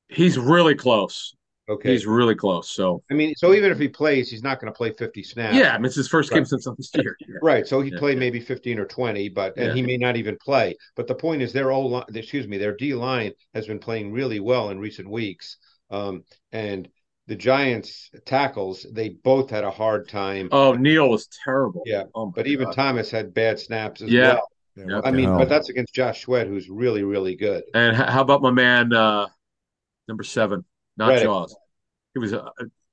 [SPEAKER 2] He's really close.
[SPEAKER 3] Okay,
[SPEAKER 2] he's really close. So
[SPEAKER 3] I mean, so even if he plays, he's not going to play fifty snaps.
[SPEAKER 2] Yeah, I mean, it's his first right. game since last year.
[SPEAKER 3] Yeah. Right. So he yeah. played maybe fifteen or twenty, but and yeah. he may not even play. But the point is, their old excuse me, their D line has been playing really well in recent weeks, um, and the Giants tackles they both had a hard time.
[SPEAKER 2] Oh, Neal was terrible.
[SPEAKER 3] Yeah,
[SPEAKER 2] oh
[SPEAKER 3] but even Thomas had bad snaps as
[SPEAKER 2] yeah.
[SPEAKER 3] well. Yeah, I mean, hell? but that's against Josh Sweat, who's really, really good.
[SPEAKER 2] And how about my man, uh, number seven? not Reddick. Jaws. He was uh,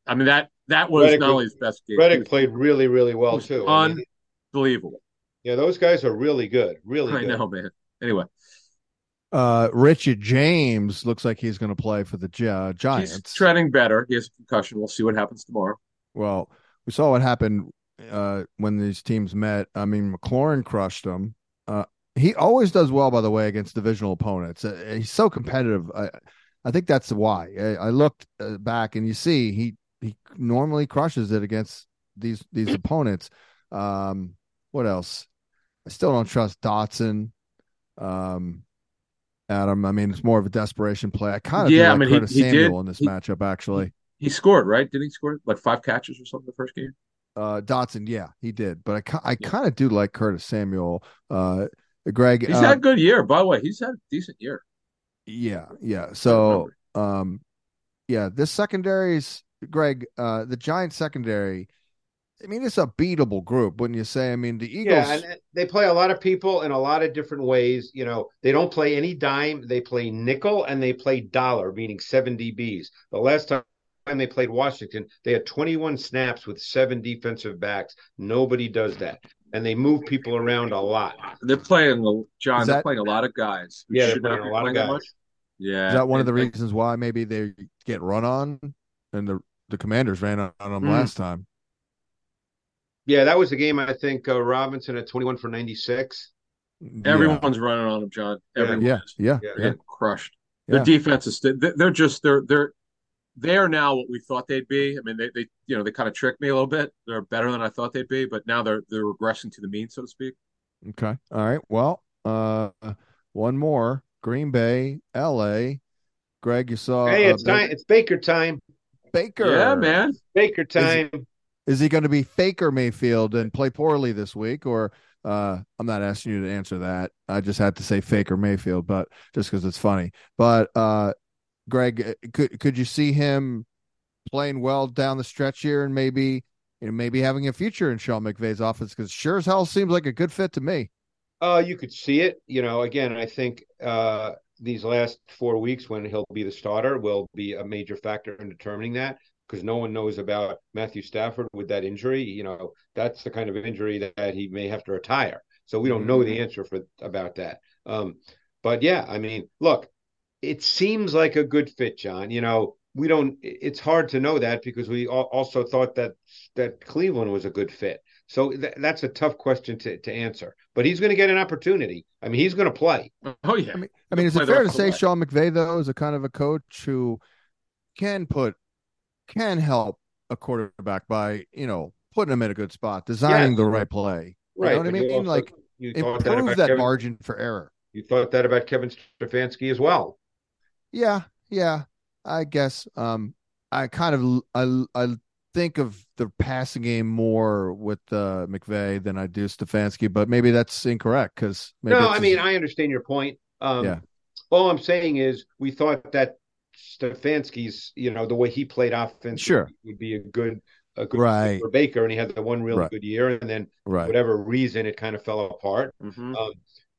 [SPEAKER 2] I mean that that was Reddick not only his best game.
[SPEAKER 3] Reddick played really, really well too.
[SPEAKER 2] Unbelievable.
[SPEAKER 3] yeah, those guys are really good. Really, I
[SPEAKER 2] good. know, man. Anyway,
[SPEAKER 1] uh, Richie James looks like he's going to play for the uh, Giants. He's
[SPEAKER 2] treading better. He has a concussion. We'll see what happens tomorrow.
[SPEAKER 1] Well, we saw what happened uh, when these teams met. I mean, McLaurin crushed them. Uh, he always does well, by the way, against divisional opponents. Uh, he's so competitive. I, I think that's why. I, I looked uh, back and you see he he normally crushes it against these these opponents. Um, what else? I still don't trust Dotson. Um, Adam, I mean, it's more of a desperation play. I kind of yeah, like I mean, Curtis he, he Samuel did, in this he, matchup. Actually,
[SPEAKER 2] he, scored right? didn't he score like five catches or something the first game?
[SPEAKER 1] Uh, Dotson, yeah, he did. But I, I yeah. kind of do like Curtis Samuel. Uh, Greg,
[SPEAKER 2] he's
[SPEAKER 1] uh,
[SPEAKER 2] had a good year. By the way, he's had a decent year.
[SPEAKER 1] Yeah, yeah. So, um, yeah, this secondary's Greg. Uh, the Giant secondary I mean, it's a beatable group, wouldn't you say? I mean, the Eagles. Yeah, and
[SPEAKER 3] they play a lot of people in a lot of different ways. You know, they don't play any dime. They play nickel and they play dollar, meaning seven DBs. The last time they played Washington, they had 21 snaps with seven defensive backs. Nobody does that. And they move people around a lot.
[SPEAKER 2] They're playing, John, that, they're playing a lot of guys.
[SPEAKER 3] Yeah, they're playing a lot of guys.
[SPEAKER 2] Yeah.
[SPEAKER 1] Is that one of the reasons why maybe they get run on and the, the commanders ran on, them mm. last time?
[SPEAKER 3] Yeah, that was the game. I think uh, Robinson at twenty one for ninety six.
[SPEAKER 2] Everyone's yeah. running on him, John. Everyone
[SPEAKER 1] yeah, yeah,
[SPEAKER 2] yeah, yeah. crushed. Their defense is they're just they're they're they are now what we thought they'd be. I mean, they they you know they kind of tricked me a little bit. They're better than I thought they'd be, but now they're they're regressing to the mean, so to speak.
[SPEAKER 1] Okay. All right. Well, uh, one more. Green Bay, L.A. Greg, you saw.
[SPEAKER 3] Hey, it's uh, time. It's Baker time.
[SPEAKER 1] Baker.
[SPEAKER 2] Yeah, man.
[SPEAKER 3] Baker time.
[SPEAKER 1] Is, is he going to be Faker Mayfield and play poorly this week, or uh, I'm not asking you to answer that. I just had to say Faker Mayfield, but just because it's funny. But uh, Greg, uh, could could you see him playing well down the stretch here, and maybe you know maybe having a future in Sean McVay's office? Because sure as hell seems like a good fit to me.
[SPEAKER 3] Uh, you could see it. You know, again, I think uh, these last four weeks when he'll be the starter will be a major factor in determining that because no one knows about Matthew Stafford with that injury. You know, that's the kind of injury that, that he may have to retire. So we don't know the mm-hmm. answer for about that. Um, but yeah, I mean, look, it seems like a good fit, John. You know, we don't. It's hard to know that because we also thought that that Cleveland was a good fit. So th- that's a tough question to, to answer. But he's going to get an opportunity. I mean, he's going to play.
[SPEAKER 2] Oh yeah.
[SPEAKER 1] I mean, I mean, is it fair to say Sean McVay though is a kind of a coach who can put can help a quarterback by you know putting him in a good spot, designing the right play. Right. You know what I mean? Also, like improve that, that margin for error.
[SPEAKER 3] You thought that about Kevin Stefanski as well.
[SPEAKER 1] Yeah, yeah. I guess um I kind of I I think of the passing game more with uh, McVay than I do Stefanski, but maybe that's incorrect because
[SPEAKER 3] no, I mean I understand your point. Um, yeah. All I'm saying is we thought that Stefanski's, you know, the way he played offense
[SPEAKER 1] sure.
[SPEAKER 3] would be a good a good
[SPEAKER 1] right.
[SPEAKER 3] for Baker, and he had the one really right. good year, and then
[SPEAKER 1] right.
[SPEAKER 3] whatever reason it kind of fell apart. Mm-hmm. Um,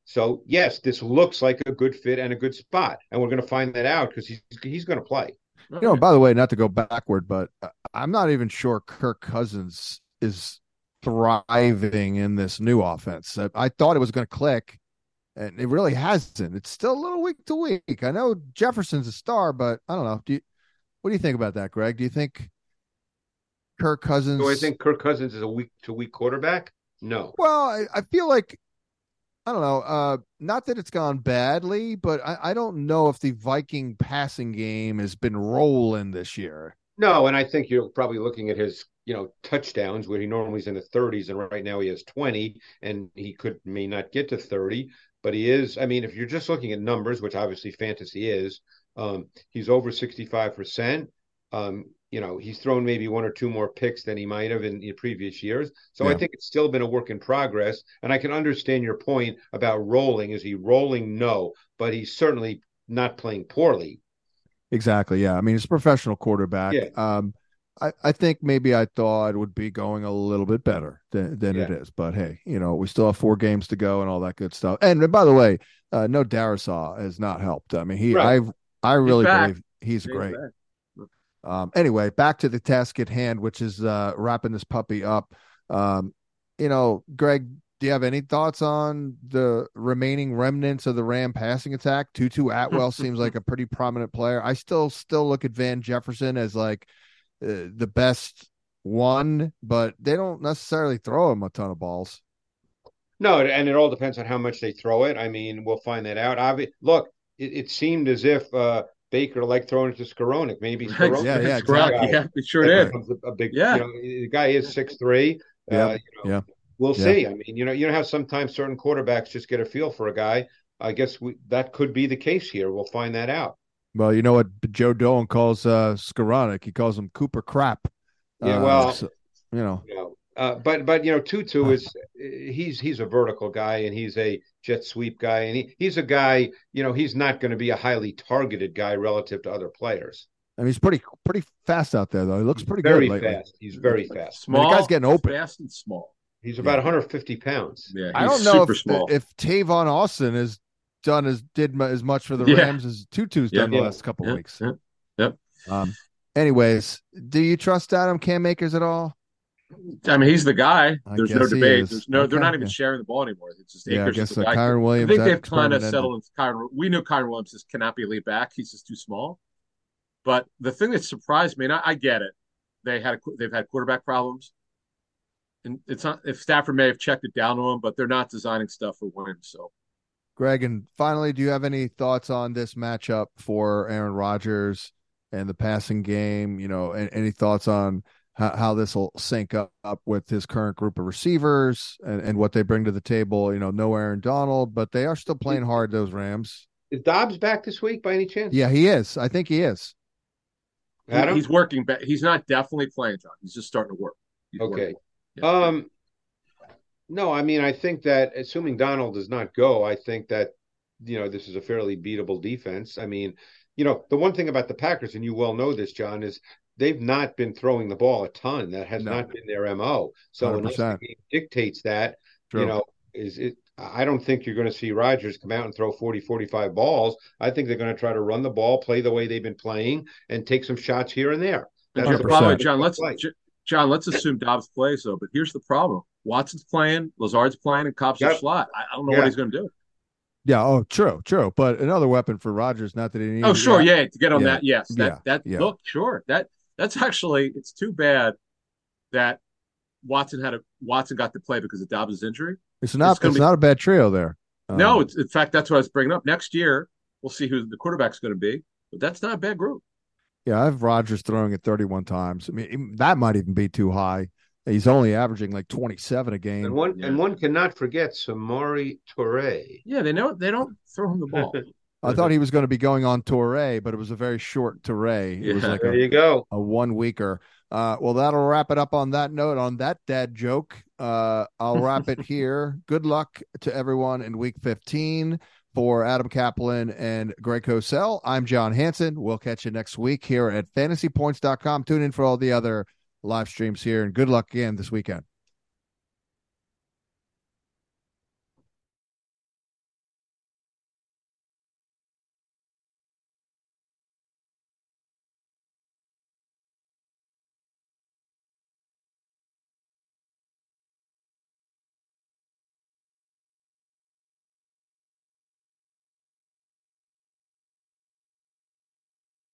[SPEAKER 3] so yes, this looks like a good fit and a good spot, and we're going to find that out because he's he's going to play.
[SPEAKER 1] You know, by the way, not to go backward, but I'm not even sure Kirk Cousins is thriving in this new offense. I, I thought it was going to click, and it really hasn't. It's still a little week to week. I know Jefferson's a star, but I don't know. Do you, what do you think about that, Greg? Do you think Kirk Cousins?
[SPEAKER 3] Do I think Kirk Cousins is a week to week quarterback? No.
[SPEAKER 1] Well, I, I, feel like I don't know. Uh, not that it's gone badly, but I, I don't know if the Viking passing game has been rolling this year.
[SPEAKER 3] No, and I think you're probably looking at his you know touchdowns where he normally is in the 30s and right now he has 20 and he could may not get to 30 but he is. I mean, if you're just looking at numbers, which obviously fantasy is, um, he's over 65 percent. Um, you know, he's thrown maybe one or two more picks than he might have in, in previous years. So yeah. I think it's still been a work in progress. And I can understand your point about rolling. Is he rolling? No, but he's certainly not playing poorly.
[SPEAKER 1] Exactly. Yeah. I mean, he's a professional quarterback. Yeah. Um, I, I think maybe I thought it would be going a little bit better than, than yeah. it is. But hey, you know, we still have four games to go and all that good stuff. And by the way, uh, no Darrisaw has not helped. I mean, he right. I I really he's believe he's, he's great. Back. Um, anyway, back to the task at hand, which is uh, wrapping this puppy up. Um, you know, Greg, do you have any thoughts on the remaining remnants of the Ram passing attack? Tutu Atwell seems like a pretty prominent player. I still still look at Van Jefferson as like uh, the best one, but they don't necessarily throw him a ton of balls.
[SPEAKER 3] No, and it all depends on how much they throw it. I mean, we'll find that out. Obvi- look, it, it seemed as if uh, Baker liked throwing it to Skowronek. Maybe
[SPEAKER 1] Skowronek. yeah, yeah, exactly.
[SPEAKER 2] yeah, we sure did.
[SPEAKER 3] A, a, big, yeah. You know, the guy is six three.
[SPEAKER 1] Yeah, uh, you know, yeah.
[SPEAKER 3] We'll yeah. see. I mean, you know, you know how sometimes certain quarterbacks just get a feel for a guy. I guess we, that could be the case here. We'll find that out.
[SPEAKER 1] Well, you know what Joe Dolan calls uh Skowronek? He calls him Cooper Crap.
[SPEAKER 3] Yeah, well, so,
[SPEAKER 1] you know.
[SPEAKER 3] You know uh, but but you know, Tutu is he's he's a vertical guy and he's a jet sweep guy and he, he's a guy. You know, he's not going to be a highly targeted guy relative to other players.
[SPEAKER 1] I mean, he's pretty pretty fast out there though. He looks pretty
[SPEAKER 3] very
[SPEAKER 1] good.
[SPEAKER 3] Very fast. He's very fast.
[SPEAKER 2] Small. I
[SPEAKER 1] mean, the guy's getting open.
[SPEAKER 2] Fast and small.
[SPEAKER 3] He's about yeah. 150 pounds.
[SPEAKER 2] Yeah,
[SPEAKER 1] I don't know if small. if Tavon Austin has done as did as much for the yeah. Rams as Tutu's done yeah, the last couple
[SPEAKER 2] yeah,
[SPEAKER 1] weeks.
[SPEAKER 2] Yep.
[SPEAKER 1] Um. Anyways, do you trust Adam Cam Akers at all?
[SPEAKER 2] I mean, he's the guy. There's no debate. There's no. Okay, they're not even sharing the ball anymore. It's just
[SPEAKER 1] yeah,
[SPEAKER 2] Akers.
[SPEAKER 1] I guess the Kyren Williams.
[SPEAKER 2] I think they've kind of settled into Kyren. We knew Kyren Williams just cannot be lead back. He's just too small. But the thing that surprised me, and I, I get it, they had a, they've had quarterback problems and it's not if Stafford may have checked it down to him, but they're not designing stuff for wins. So,
[SPEAKER 1] Greg, and finally, do you have any thoughts on this matchup for Aaron Rodgers and the passing game? You know, any thoughts on how, how this will sync up, up with his current group of receivers and, and what they bring to the table? You know, no Aaron Donald, but they are still playing hard. Those Rams.
[SPEAKER 3] Is Doubs back this week by any chance?
[SPEAKER 1] Yeah, he is. I think he is.
[SPEAKER 2] Adam? He's working, but he's not definitely playing, John. He's just starting to work. He's
[SPEAKER 3] okay. Working. Um, no, I mean, I think that assuming Donald does not go, I think that you know this is a fairly beatable defense. I mean, you know, the one thing about the Packers, and you well know this, John, is they've not been throwing the ball a ton. That has no. not been their mo. So 100%. unless the game dictates that, True. you know, is it? I don't think you're going to see Rodgers come out and throw 40, 45 balls. I think they're going to try to run the ball, play the way they've been playing, and take some shots here and there.
[SPEAKER 2] That's the problem, John. Let's John, let's assume Doubs plays though. But here's the problem: Watson's playing, Lazard's playing, and Cobb's yep. a slot. I, I don't know yeah. what he's going to do.
[SPEAKER 1] Yeah. Oh, true, true. But another weapon for Rodgers. Not that he needs.
[SPEAKER 2] Oh, sure. Yeah. To get on yeah. that. Yes. That. Yeah. That. Yeah. Look. Sure. That. That's actually. It's too bad that Watson had a Watson got to play because of Doubs' injury.
[SPEAKER 1] It's not. It's, it's be, not a bad trio there.
[SPEAKER 2] No. Um, it's, in fact, that's what I was bringing up. Next year, we'll see who the quarterback's going to be. But that's not a bad group.
[SPEAKER 1] Yeah, I have Rodgers throwing it 31 times. I mean, that might even be too high. He's only averaging like 27 a game.
[SPEAKER 3] And one yeah. and one cannot forget Samori Toure.
[SPEAKER 2] Yeah, they know they don't throw him the ball.
[SPEAKER 1] I thought he was going to be going on Toure, but it was a very short Toure. It
[SPEAKER 3] yeah,
[SPEAKER 1] was like
[SPEAKER 3] there
[SPEAKER 1] a,
[SPEAKER 3] you go.
[SPEAKER 1] A one weeker. Uh, well, that'll wrap it up on that note. On that dad joke, uh, I'll wrap it here. Good luck to everyone in week 15. For Adam Caplan and Greg Cosell, I'm John Hansen. We'll catch you next week here at fantasypoints.com. Tune in for all the other live streams here and good luck again this weekend.